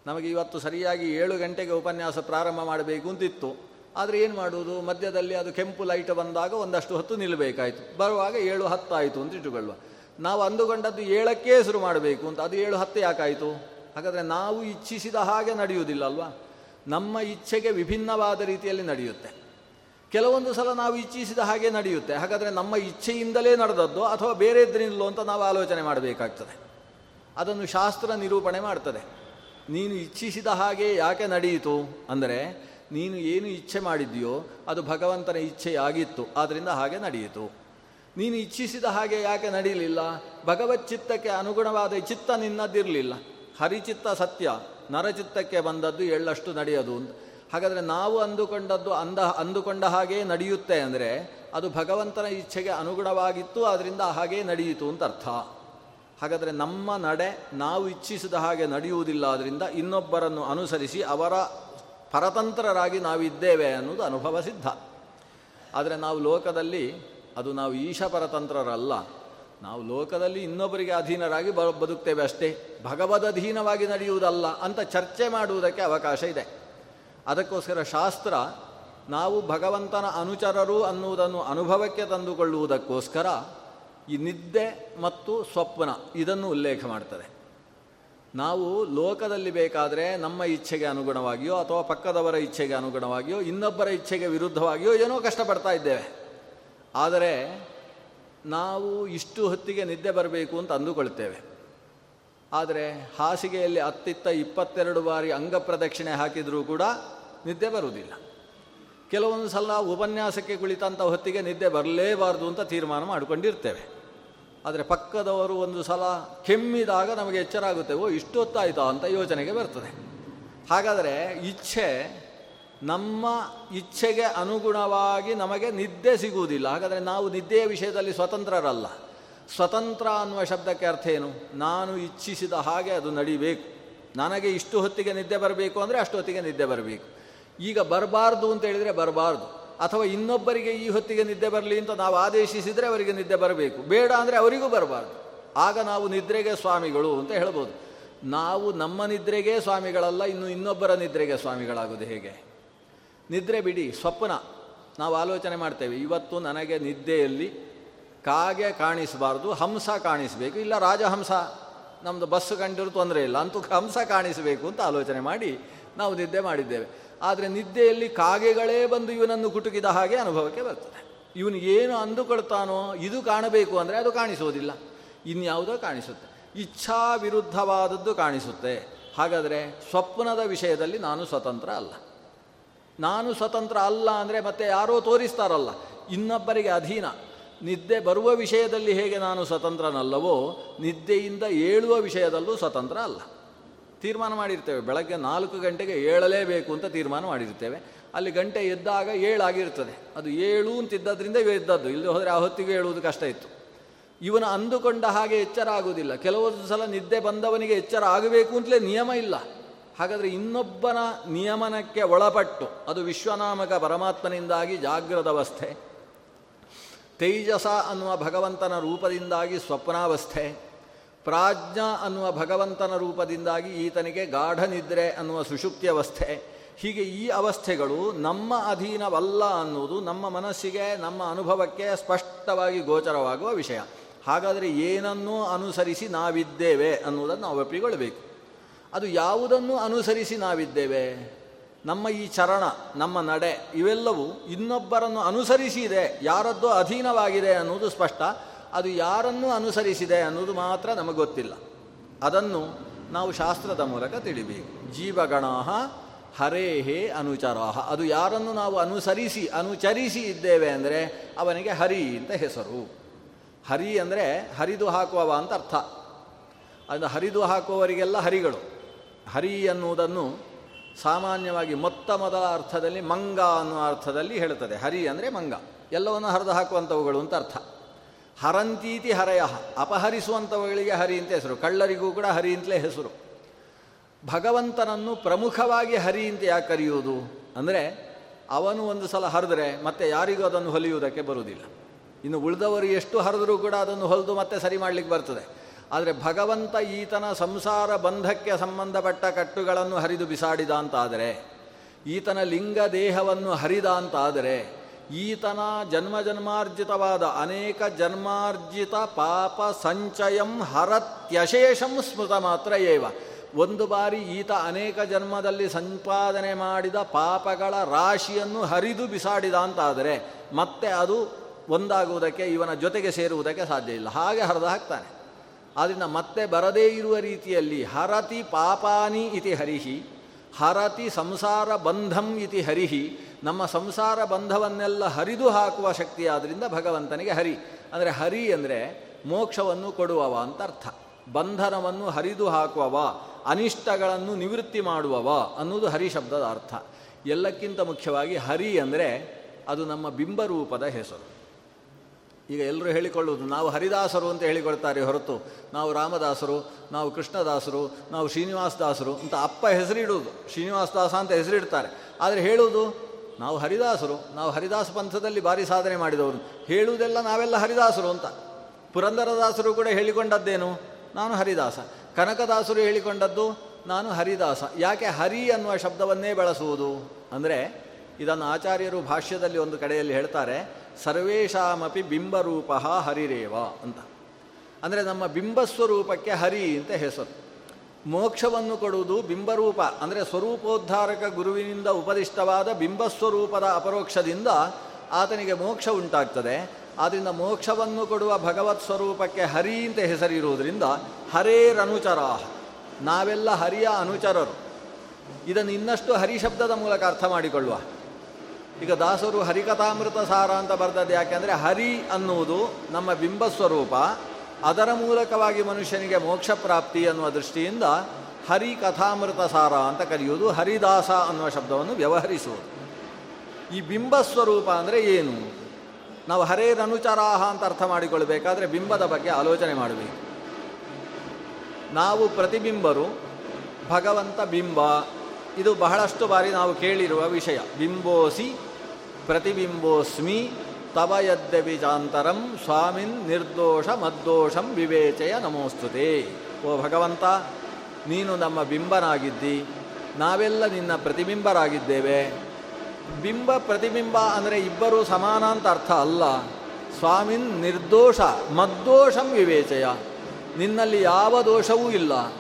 ನಮಗೆ ಇವತ್ತು ಸರಿಯಾಗಿ ಏಳು ಗಂಟೆಗೆ ಉಪನ್ಯಾಸ ಪ್ರಾರಂಭ ಮಾಡಬೇಕು ಅಂತಿತ್ತು. ಆದರೆ ಏನು ಮಾಡುವುದು? ಮಧ್ಯದಲ್ಲಿ ಅದು ಕೆಂಪು ಲೈಟ್ ಬಂದಾಗ ಒಂದಷ್ಟು ಹೊತ್ತು ನಿಲ್ಲಬೇಕಾಯಿತು. ಬರುವಾಗ ಏಳು ಹತ್ತಾಯಿತು ಅಂತ ಇಟ್ಟುಕೊಳ್ಳುವ. ನಾವು ಅಂದುಕೊಂಡದ್ದು ಏಳಕ್ಕೇ ಶುರು ಮಾಡಬೇಕು ಅಂತ. ಅದು ಏಳು ಹತ್ತು ಯಾಕಾಯಿತು? ಹಾಗಾದರೆ ನಾವು ಇಚ್ಛಿಸಿದ ಹಾಗೆ ನಡೆಯುವುದಿಲ್ಲ ಅಲ್ವಾ? ನಮ್ಮ ಇಚ್ಛೆಗೆ ವಿಭಿನ್ನವಾದ ರೀತಿಯಲ್ಲಿ ನಡೆಯುತ್ತೆ. ಕೆಲವೊಂದು ಸಲ ನಾವು ಇಚ್ಛಿಸಿದ ಹಾಗೆ ನಡೆಯುತ್ತೆ. ಹಾಗಾದರೆ ನಮ್ಮ ಇಚ್ಛೆಯಿಂದಲೇ ನಡೆದದ್ದು ಅಥವಾ ಬೇರೆದ್ರಿಂದಲೋ ಅಂತ ನಾವು ಆಲೋಚನೆ ಮಾಡಬೇಕಾಗ್ತದೆ. ಅದನ್ನು ಶಾಸ್ತ್ರ ನಿರೂಪಣೆ ಮಾಡ್ತದೆ. ನೀನು ಇಚ್ಛಿಸಿದ ಹಾಗೆ ಯಾಕೆ ನಡೆಯಿತು? ಅಂದರೆ ನೀನು ಏನು ಇಚ್ಛೆ ಮಾಡಿದ್ಯೋ ಅದು ಭಗವಂತನ ಇಚ್ಛೆಯಾಗಿತ್ತು ಆದ್ದರಿಂದ ಹಾಗೆ ನಡೆಯಿತು. ನೀನು ಇಚ್ಛಿಸಿದ ಹಾಗೆ ಯಾಕೆ ನಡೆಯಲಿಲ್ಲ? ಭಗವಚ್ಚಿತ್ತಕ್ಕೆ ಅನುಗುಣವಾದ ಚಿತ್ತ ನಿನ್ನದಿರಲಿಲ್ಲ ಹರಿಚಿತ್ತ ಸತ್ಯ, ನರಚಿತ್ತಕ್ಕೆ ಬಂದದ್ದು ಎಳ್ಳಷ್ಟು ನಡೆಯೋದು. ಹಾಗಾದರೆ ನಾವು ಅಂದುಕೊಂಡದ್ದು ಅಂದ ಅಂದುಕೊಂಡ ಹಾಗೇ ನಡೆಯುತ್ತೆ ಅಂದರೆ ಅದು ಭಗವಂತನ ಇಚ್ಛೆಗೆ ಅನುಗುಣವಾಗಿತ್ತು ಅದರಿಂದ ಹಾಗೇ ನಡೆಯಿತು ಅಂತ ಅರ್ಥ. ಹಾಗಾದರೆ ನಮ್ಮ ನಡೆ ನಾವು ಇಚ್ಛಿಸಿದ ಹಾಗೆ ನಡೆಯುವುದಿಲ್ಲ ಆದ್ದರಿಂದ ಇನ್ನೊಬ್ಬರನ್ನು ಅನುಸರಿಸಿ ಅವರ ಪರತಂತ್ರರಾಗಿ ನಾವಿದ್ದೇವೆ ಅನ್ನೋದು ಅನುಭವ ಸಿದ್ಧ. ಆದರೆ ನಾವು ಲೋಕದಲ್ಲಿ, ಅದು ನಾವು ಈಶ ಪರತಂತ್ರರಲ್ಲ, ನಾವು ಲೋಕದಲ್ಲಿ ಇನ್ನೊಬ್ಬರಿಗೆ ಅಧೀನರಾಗಿ ಬ, ಬದುಕ್ತೇವೆ ಅಷ್ಟೇ. ಭಗವದ್ ಅಧೀನವಾಗಿ ನಡೆಯುವುದಲ್ಲ ಅಂತ ಚರ್ಚೆ ಮಾಡುವುದಕ್ಕೆ ಅವಕಾಶ ಇದೆ. ಅದಕ್ಕೋಸ್ಕರ ಶಾಸ್ತ್ರ, ನಾವು ಭಗವಂತನ ಅನುಚರರು ಅನ್ನುವುದನ್ನು ಅನುಭವಕ್ಕೆ ತಂದುಕೊಳ್ಳುವುದಕ್ಕೋಸ್ಕರ ಈ ನಿದ್ದೆ ಮತ್ತು ಸ್ವಪ್ನ ಇದನ್ನು ಉಲ್ಲೇಖ ಮಾಡ್ತದೆ. ನಾವು ಲೋಕದಲ್ಲಿ ಬೇಕಾದರೆ ನಮ್ಮ ಇಚ್ಛೆಗೆ ಅನುಗುಣವಾಗಿಯೋ ಅಥವಾ ಪಕ್ಕದವರ ಇಚ್ಛೆಗೆ ಅನುಗುಣವಾಗಿಯೋ ಇನ್ನೊಬ್ಬರ ಇಚ್ಛೆಗೆ ವಿರುದ್ಧವಾಗಿಯೋ ಏನೋ ಕಷ್ಟಪಡ್ತಾ ಇದ್ದೇವೆ. ಆದರೆ ನಾವು ಇಷ್ಟು ಹೊತ್ತಿಗೆ ನಿದ್ದೆ ಬರಬೇಕು ಅಂತ ಅಂದುಕೊಳ್ತೇವೆ. ಆದರೆ ಹಾಸಿಗೆಯಲ್ಲಿ ಅತ್ತಿತ್ತ ಇಪ್ಪತ್ತೆರಡು ಬಾರಿ ಅಂಗಪ್ರದಕ್ಷಿಣೆ ಹಾಕಿದರೂ ಕೂಡ ನಿದ್ದೆ ಬರುವುದಿಲ್ಲ. ಕೆಲವೊಂದು ಸಲ ಉಪನ್ಯಾಸಕ್ಕೆ ಕುಳಿತಂಥ ಹೊತ್ತಿಗೆ ನಿದ್ದೆ ಬರಲೇಬಾರದು ಅಂತ ತೀರ್ಮಾನ ಮಾಡಿಕೊಂಡಿರ್ತೇವೆ. ಆದರೆ ಪಕ್ಕದವರು ಒಂದು ಸಲ ಕೆಮ್ಮಿದಾಗ ನಮಗೆ ಎಚ್ಚರ ಆಗುತ್ತೆ, ಓ ಇಷ್ಟು ಹೊತ್ತಾಯಿತಾ ಅಂತ ಯೋಚನೆಗೆ ಬರ್ತದೆ. ಹಾಗಾದರೆ ಇಚ್ಛೆ ನಮ್ಮ ಇಚ್ಛೆಗೆ ಅನುಗುಣವಾಗಿ ನಮಗೆ ನಿದ್ದೆ ಸಿಗುವುದಿಲ್ಲ. ಹಾಗಾದರೆ ನಾವು ನಿದ್ದೆಯ ವಿಷಯದಲ್ಲಿ ಸ್ವತಂತ್ರರಲ್ಲ. ಸ್ವತಂತ್ರ ಅನ್ನುವ ಶಬ್ದಕ್ಕೆ ಅರ್ಥ ಏನು? ನಾನು ಇಚ್ಛಿಸಿದ ಹಾಗೆ ಅದು ನಡಿಬೇಕು. ನನಗೆ ಇಷ್ಟು ಹೊತ್ತಿಗೆ ನಿದ್ದೆ ಬರಬೇಕು ಅಂದರೆ ಅಷ್ಟು ಹೊತ್ತಿಗೆ ನಿದ್ದೆ ಬರಬೇಕು. ಈಗ ಬರಬಾರ್ದು ಅಂತ ಹೇಳಿದರೆ ಬರಬಾರ್ದು. ಅಥವಾ ಇನ್ನೊಬ್ಬರಿಗೆ ಈ ಹೊತ್ತಿಗೆ ನಿದ್ದೆ ಬರಲಿ ಅಂತ ನಾವು ಆದೇಶಿಸಿದರೆ ಅವರಿಗೆ ನಿದ್ದೆ ಬರಬೇಕು. ಬೇಡ ಅಂದರೆ ಅವರಿಗೂ ಬರಬಾರ್ದು. ಆಗ ನಾವು ನಿದ್ರೆಗೆ ಸ್ವಾಮಿಗಳು ಅಂತ ಹೇಳ್ಬೋದು. ನಾವು ನಮ್ಮ ನಿದ್ರೆಗೆ ಸ್ವಾಮಿಗಳಲ್ಲ, ಇನ್ನು ಇನ್ನೊಬ್ಬರ ನಿದ್ರೆಗೆ ಸ್ವಾಮಿಗಳಾಗೋದು ಹೇಗೆ? ನಿದ್ರೆ ಬಿಡಿ, ಸ್ವಪ್ನ. ನಾವು ಆಲೋಚನೆ ಮಾಡ್ತೇವೆ. ಇವತ್ತು ನನಗೆ ನಿದ್ದೆಯಲ್ಲಿ ಕಾಗೆ ಕಾಣಿಸಬಾರ್ದು, ಹಂಸ ಕಾಣಿಸಬೇಕು. ಇಲ್ಲ ರಾಜಹಂಸ ನಮ್ಮದು ಬಸ್ಸು ಕಂಡಿರೋ ತೊಂದರೆ ಇಲ್ಲ, ಅಂತೂ ಹಂಸ ಕಾಣಿಸಬೇಕು ಅಂತ ಆಲೋಚನೆ ಮಾಡಿ ನಾವು ನಿದ್ದೆ ಮಾಡಿದ್ದೇವೆ. ಆದರೆ ನಿದ್ದೆಯಲ್ಲಿ ಕಾಗೆಗಳೇ ಬಂದು ಇವನನ್ನು ಕುಟುಕಿದ ಹಾಗೆ ಅನುಭವಕ್ಕೆ ಬರ್ತದೆ. ಇವನು ಏನು ಅಂದುಕೊಳ್ತಾನೋ ಇದು ಕಾಣಬೇಕು ಅಂದರೆ ಅದು ಕಾಣಿಸೋದಿಲ್ಲ. ಇನ್ಯಾವುದೋ ಕಾಣಿಸುತ್ತೆ. ಇಚ್ಛಾ ವಿರುದ್ಧವಾದದ್ದು ಕಾಣಿಸುತ್ತೆ. ಹಾಗಾದರೆ ಸ್ವಪ್ನದ ವಿಷಯದಲ್ಲಿ ನಾನು ಸ್ವತಂತ್ರ ಅಲ್ಲ. ನಾನು ಸ್ವತಂತ್ರ ಅಲ್ಲ ಅಂದರೆ ಮತ್ತೆ ಯಾರೋ ತೋರಿಸ್ತಾರಲ್ಲ. ಇನ್ನೊಬ್ಬರಿಗೆ ಅಧೀನ. ನಿದ್ದೆ ಬರುವ ವಿಷಯದಲ್ಲಿ ಹೇಗೆ ನಾನು ಸ್ವತಂತ್ರನಲ್ಲವೋ, ನಿದ್ದೆಯಿಂದ ಏಳುವ ವಿಷಯದಲ್ಲೂ ಸ್ವತಂತ್ರ ಅಲ್ಲ. ತೀರ್ಮಾನ ಮಾಡಿರ್ತೇವೆ. ಬೆಳಗ್ಗೆ ನಾಲ್ಕು ಗಂಟೆಗೆ ಏಳಲೇಬೇಕು ಅಂತ ತೀರ್ಮಾನ ಮಾಡಿರ್ತೇವೆ. ಅಲ್ಲಿ ಗಂಟೆ ಎದ್ದಾಗ ಏಳಾಗಿರ್ತದೆ ಅದು ಏಳು ಅಂತಿದ್ದದ್ರಿಂದ ಇವ ಎದ್ದದ್ದು. ಇಲ್ಲದೆ ಹೋದರೆ ಆ ಹೊತ್ತಿಗೆ ಹೇಳುವುದು ಕಷ್ಟ ಇತ್ತು. ಇವನು ಅಂದುಕೊಂಡ ಹಾಗೆ ಎಚ್ಚರ ಆಗುವುದಿಲ್ಲ. ಕೆಲವೊಂದು ಸಲ ನಿದ್ದೆ ಬಂದವನಿಗೆ ಎಚ್ಚರ ಆಗಬೇಕು ಅಂತಲೇ ನಿಯಮ ಇಲ್ಲ. ಹಾಗಾದರೆ ಇನ್ನೊಬ್ಬನ ನಿಯಮನಕ್ಕೆ ಒಳಪಟ್ಟು, ಅದು ವಿಶ್ವನಾಮಕ ಪರಮಾತ್ಮನಿಂದಾಗಿ ಜಾಗೃತ ಅವಸ್ಥೆ, ತೇಜಸ ಅನ್ನುವ ಭಗವಂತನ ರೂಪದಿಂದಾಗಿ ಸ್ವಪ್ನಾವಸ್ಥೆ ಪ್ರಾಜ್ಞ ಅನ್ನುವ ಭಗವಂತನ ರೂಪದಿಂದಾಗಿ ಈತನಿಗೆ ಗಾಢ ನಿದ್ರೆ ಅನ್ನುವ ಸುಷುಪ್ತಿ ಅವಸ್ಥೆ ಹೀಗೆ ಈ ಅವಸ್ಥೆಗಳು ನಮ್ಮ ಅಧೀನವಲ್ಲ ಅನ್ನುವುದು ನಮ್ಮ ಮನಸ್ಸಿಗೆ, ನಮ್ಮ ಅನುಭವಕ್ಕೆ ಸ್ಪಷ್ಟವಾಗಿ ಗೋಚರವಾಗುವ ವಿಷಯ. ಹಾಗಾದರೆ ಏನನ್ನೂ ಅನುಸರಿಸಿ ನಾವಿದ್ದೇವೆ ಅನ್ನುವುದನ್ನು ನಾವು ಒಪ್ಪಿಕೊಳ್ಳಬೇಕು. ಅದು ಯಾವುದನ್ನು ಅನುಸರಿಸಿ ನಾವಿದ್ದೇವೆ? ನಮ್ಮ ಈ ಚರಣ, ನಮ್ಮ ನಡೆ ಇವೆಲ್ಲವೂ ಇನ್ನೊಬ್ಬರನ್ನು ಅನುಸರಿಸಿದೆ, ಯಾರದ್ದೋ ಅಧೀನವಾಗಿದೆ ಅನ್ನುವುದು ಸ್ಪಷ್ಟ. ಅದು ಯಾರನ್ನು ಅನುಸರಿಸಿದೆ ಅನ್ನೋದು ಮಾತ್ರ ನಮಗೆ ಗೊತ್ತಿಲ್ಲ. ಅದನ್ನು ನಾವು ಶಾಸ್ತ್ರದ ಮೂಲಕ ತಿಳಿಬೇಕು. ಜೀವಗಣ ಹರೇಹೇ ಅನುಚರಾಹ. ಅದು ಯಾರನ್ನು ನಾವು ಅನುಸರಿಸಿ, ಅನುಚರಿಸಿ ಇದ್ದೇವೆ ಅಂದರೆ ಅವನಿಗೆ ಹರಿ ಅಂತ ಹೆಸರು. ಹರಿ ಅಂದರೆ ಹರಿದು ಹಾಕುವವ ಅಂತ ಅರ್ಥ. ಅದು ಹರಿದು ಹಾಕುವವರಿಗೆಲ್ಲ ಹರಿಗಳು. ಹರಿ ಅನ್ನುವುದನ್ನು ಸಾಮಾನ್ಯವಾಗಿ ಮೊತ್ತ ಮೊದಲ ಅರ್ಥದಲ್ಲಿ ಮಂಗ ಅನ್ನುವ ಅರ್ಥದಲ್ಲಿ ಹೇಳುತ್ತದೆ. ಹರಿ ಅಂದರೆ ಮಂಗ. ಎಲ್ಲವನ್ನು ಹರಿದು ಹಾಕುವಂಥವುಗಳು ಅಂತ ಅರ್ಥ. ಹರಂತೀತಿ ಹರಯ ಅಪಹರಿಸುವಂಥವುಗಳಿಗೆ ಹರಿ ಅಂತ ಹೆಸರು, ಕಳ್ಳರಿಗೂ ಕೂಡ ಹರಿ ಅಂತಲೇ ಹೆಸರು. ಭಗವಂತನನ್ನು ಪ್ರಮುಖವಾಗಿ ಹರಿ ಅಂತ ಯಾಕೆ ಕರೆಯುವುದು? ಅಂದರೆ ಅವನು ಒಂದು ಸಲ ಹರಿದ್ರೆ ಮತ್ತೆ ಯಾರಿಗೂ ಅದನ್ನು ಹೊಲಿಯುವುದಕ್ಕೆ ಬರುವುದಿಲ್ಲ. ಇನ್ನು ಉಳಿದವರು ಎಷ್ಟು ಹರಿದರೂ ಕೂಡ ಅದನ್ನು ಹೊಲಿದು ಮತ್ತೆ ಸರಿ ಮಾಡಲಿಕ್ಕೆ ಬರ್ತದೆ. ಆದರೆ ಭಗವಂತ ಈತನ ಸಂಸಾರ ಬಂಧಕ್ಕೆ ಸಂಬಂಧಪಟ್ಟ ಕಟ್ಟುಗಳನ್ನು ಹರಿದು ಬಿಸಾಡಿದ ಅಂತಾದರೆ, ಈತನ ಲಿಂಗ ದೇಹವನ್ನು ಹರಿದ ಅಂತಾದರೆ ಈತನ ಜನ್ಮ ಜನ್ಮಾರ್ಜಿತವಾದ ಅನೇಕ ಜನ್ಮಾರ್ಜಿತ ಪಾಪ ಸಂಚಯಂ ಹರತ್ಯಶೇಷಂ ಸ್ಮೃತ ಮಾತ್ರ ಏವ. ಒಂದು ಬಾರಿ ಈತ ಅನೇಕ ಜನ್ಮದಲ್ಲಿ ಸಂಪಾದನೆ ಮಾಡಿದ ಪಾಪಗಳ ರಾಶಿಯನ್ನು ಹರಿದು ಬಿಸಾಡಿದ ಅಂತಾದರೆ ಮತ್ತೆ ಅದು ಒಂದಾಗುವುದಕ್ಕೆ, ಇವನ ಜೊತೆಗೆ ಸೇರುವುದಕ್ಕೆ ಸಾಧ್ಯ ಇಲ್ಲ. ಹಾಗೆ ಹರಿದು ಹಾಕ್ತಾನೆ. ಆದ್ದರಿಂದ ಮತ್ತೆ ಬರದೇ ಇರುವ ರೀತಿಯಲ್ಲಿ ಹರತಿ ಪಾಪಾನಿ ಇತಿ ಹರತಿ ಸಂಸಾರ ಬಂಧಂ ಇತಿ ಹರಿಹಿ. ನಮ್ಮ ಸಂಸಾರ ಬಂಧವನ್ನೆಲ್ಲ ಹರಿದು ಹಾಕುವ ಶಕ್ತಿ ಆದ್ದರಿಂದ ಭಗವಂತನಿಗೆ ಹರಿ. ಅಂದರೆ ಹರಿ ಅಂದರೆ ಮೋಕ್ಷವನ್ನು ಕೊಡುವವ ಅಂತ ಅರ್ಥ. ಬಂಧನವನ್ನು ಹರಿದು ಹಾಕುವವ, ಅನಿಷ್ಟಗಳನ್ನು ನಿವೃತ್ತಿ ಮಾಡುವವ ಅನ್ನೋದು ಹರಿ ಶಬ್ದದ ಅರ್ಥ. ಎಲ್ಲಕ್ಕಿಂತ ಮುಖ್ಯವಾಗಿ ಹರಿ ಅಂದರೆ ಅದು ನಮ್ಮ ಬಿಂಬರೂಪದ ಹೆಸರು. ಈಗ ಎಲ್ಲರೂ ಹೇಳಿಕೊಳ್ಳುವುದು, ನಾವು ಹರಿದಾಸರು ಅಂತ ಹೇಳಿಕೊಳ್ತಾರೆ ಹೊರತು. ನಾವು ರಾಮದಾಸರು, ನಾವು ಕೃಷ್ಣದಾಸರು, ನಾವು ಶ್ರೀನಿವಾಸದಾಸರು ಅಂತ ಅಪ್ಪ ಹೆಸರಿಡುವುದು. ಶ್ರೀನಿವಾಸದಾಸ ಅಂತ ಹೆಸರಿಡ್ತಾರೆ. ಆದರೆ ಹೇಳುವುದು, ನಾವು ಹರಿದಾಸರು, ನಾವು ಹರಿದಾಸ ಪಂಥದಲ್ಲಿ ಭಾರಿ ಸಾಧನೆ ಮಾಡಿದವರು. ಹೇಳುವುದೆಲ್ಲ ನಾವೆಲ್ಲ ಹರಿದಾಸರು ಅಂತ. ಪುರಂದರದಾಸರು ಕೂಡ ಹೇಳಿಕೊಂಡದ್ದೇನು? ನಾನು ಹರಿದಾಸ. ಕನಕದಾಸರು ಹೇಳಿಕೊಂಡದ್ದು, ನಾನು ಹರಿದಾಸ. ಯಾಕೆ ಹರಿ ಅನ್ನುವ ಶಬ್ದವನ್ನೇ ಬಳಸುವುದು? ಅಂದರೆ ಇದನ್ನು ಆಚಾರ್ಯರು ಭಾಷ್ಯದಲ್ಲಿ ಒಂದು ಕಡೆಯಲ್ಲಿ ಹೇಳ್ತಾರೆ ಸರ್ವೇಶಾಮಪಿ ಬಿಂಬರೂಪ ಹರಿರೇವ ಅಂತ. ಅಂದರೆ ನಮ್ಮ ಬಿಂಬಸ್ವರೂಪಕ್ಕೆ ಹರಿ ಅಂತ ಹೆಸರು. ಮೋಕ್ಷವನ್ನು ಕೊಡುವುದು ಬಿಂಬರೂಪ, ಅಂದರೆ ಸ್ವರೂಪೋದ್ಧಾರಕ ಗುರುವಿನಿಂದ ಉಪದಿಷ್ಟವಾದ ಬಿಂಬಸ್ವರೂಪದ ಅಪರೋಕ್ಷದಿಂದ ಆತನಿಗೆ ಮೋಕ್ಷ ಉಂಟಾಗ್ತದೆ. ಆದ್ದರಿಂದ ಮೋಕ್ಷವನ್ನು ಕೊಡುವ ಭಗವತ್ ಸ್ವರೂಪಕ್ಕೆ ಹರಿ ಅಂತ ಹೆಸರಿರುವುದರಿಂದ ಹರೇರನುಚರಾಹ ನಾವೆಲ್ಲ ಹರಿಯ ಅನುಚರರು. ಇದನ್ನು ಇನ್ನಷ್ಟು ಹರಿಶಬ್ದದ ಮೂಲಕ ಅರ್ಥ ಮಾಡಿಕೊಳ್ಳುವ. ಈಗ ದಾಸರು ಹರಿಕಥಾಮೃತ ಸಾರ ಅಂತ ಬರ್ತದೆ ಯಾಕೆಂದರೆ ಹರಿ ಅನ್ನುವುದು ನಮ್ಮ ಬಿಂಬಸ್ವರೂಪ ಅದರ ಮೂಲಕವಾಗಿ ಮನುಷ್ಯನಿಗೆ ಮೋಕ್ಷ ಪ್ರಾಪ್ತಿ ಅನ್ನುವ ದೃಷ್ಟಿಯಿಂದ ಹರಿ ಕಥಾಮೃತ ಸಾರ ಅಂತ ಕರೆಯುವುದು. ಹರಿದಾಸ ಅನ್ನುವ ಶಬ್ದವನ್ನು ವ್ಯವಹರಿಸುವುದು. ಈ ಬಿಂಬಸ್ವರೂಪ ಅಂದರೆ ಏನು? ನಾವು ಹರೇರನುಚರಾಹ ಅಂತ ಅರ್ಥ ಮಾಡಿಕೊಳ್ಬೇಕಾದ್ರೆ ಬಿಂಬದ ಬಗ್ಗೆ ಆಲೋಚನೆ ಮಾಡಬೇಕು. ನಾವು ಪ್ರತಿಬಿಂಬರು, ಭಗವಂತ ಬಿಂಬ, ಇದು ಬಹಳಷ್ಟು ಬಾರಿ ನಾವು ಕೇಳಿರುವ ವಿಷಯ. ಬಿಂಬೋಸಿ ಪ್ರತಿಬಿಂಬೋಸ್ಮಿ ತವ ಯದ್ಯಪಿಚಾಂತರಂ ಸ್ವಾಮಿನ್ ನಿರ್ದೋಷ ಮದ್ದೋಷಂ ವಿವೇಚಯ ನಮೋಸ್ತುತೆ. ಓ ಭಗವಂತ, ನೀನು ನಮ್ಮ ಬಿಂಬನಾಗಿದ್ದಿ. ನಾವೆಲ್ಲ ನಿನ್ನ ಪ್ರತಿಬಿಂಬರಾಗಿದ್ದೇವೆ. ಬಿಂಬ ಪ್ರತಿಬಿಂಬ ಅಂದರೆ ಇಬ್ಬರೂ ಸಮಾನ ಅಂತ ಅರ್ಥ ಅಲ್ಲ. ಸ್ವಾಮಿನ್ ನಿರ್ದೋಷ ಮದ್ದೋಷಂ ವಿವೇಚಯ. ನಿನ್ನಲ್ಲಿ ಯಾವ ದೋಷವೂ ಇಲ್ಲ.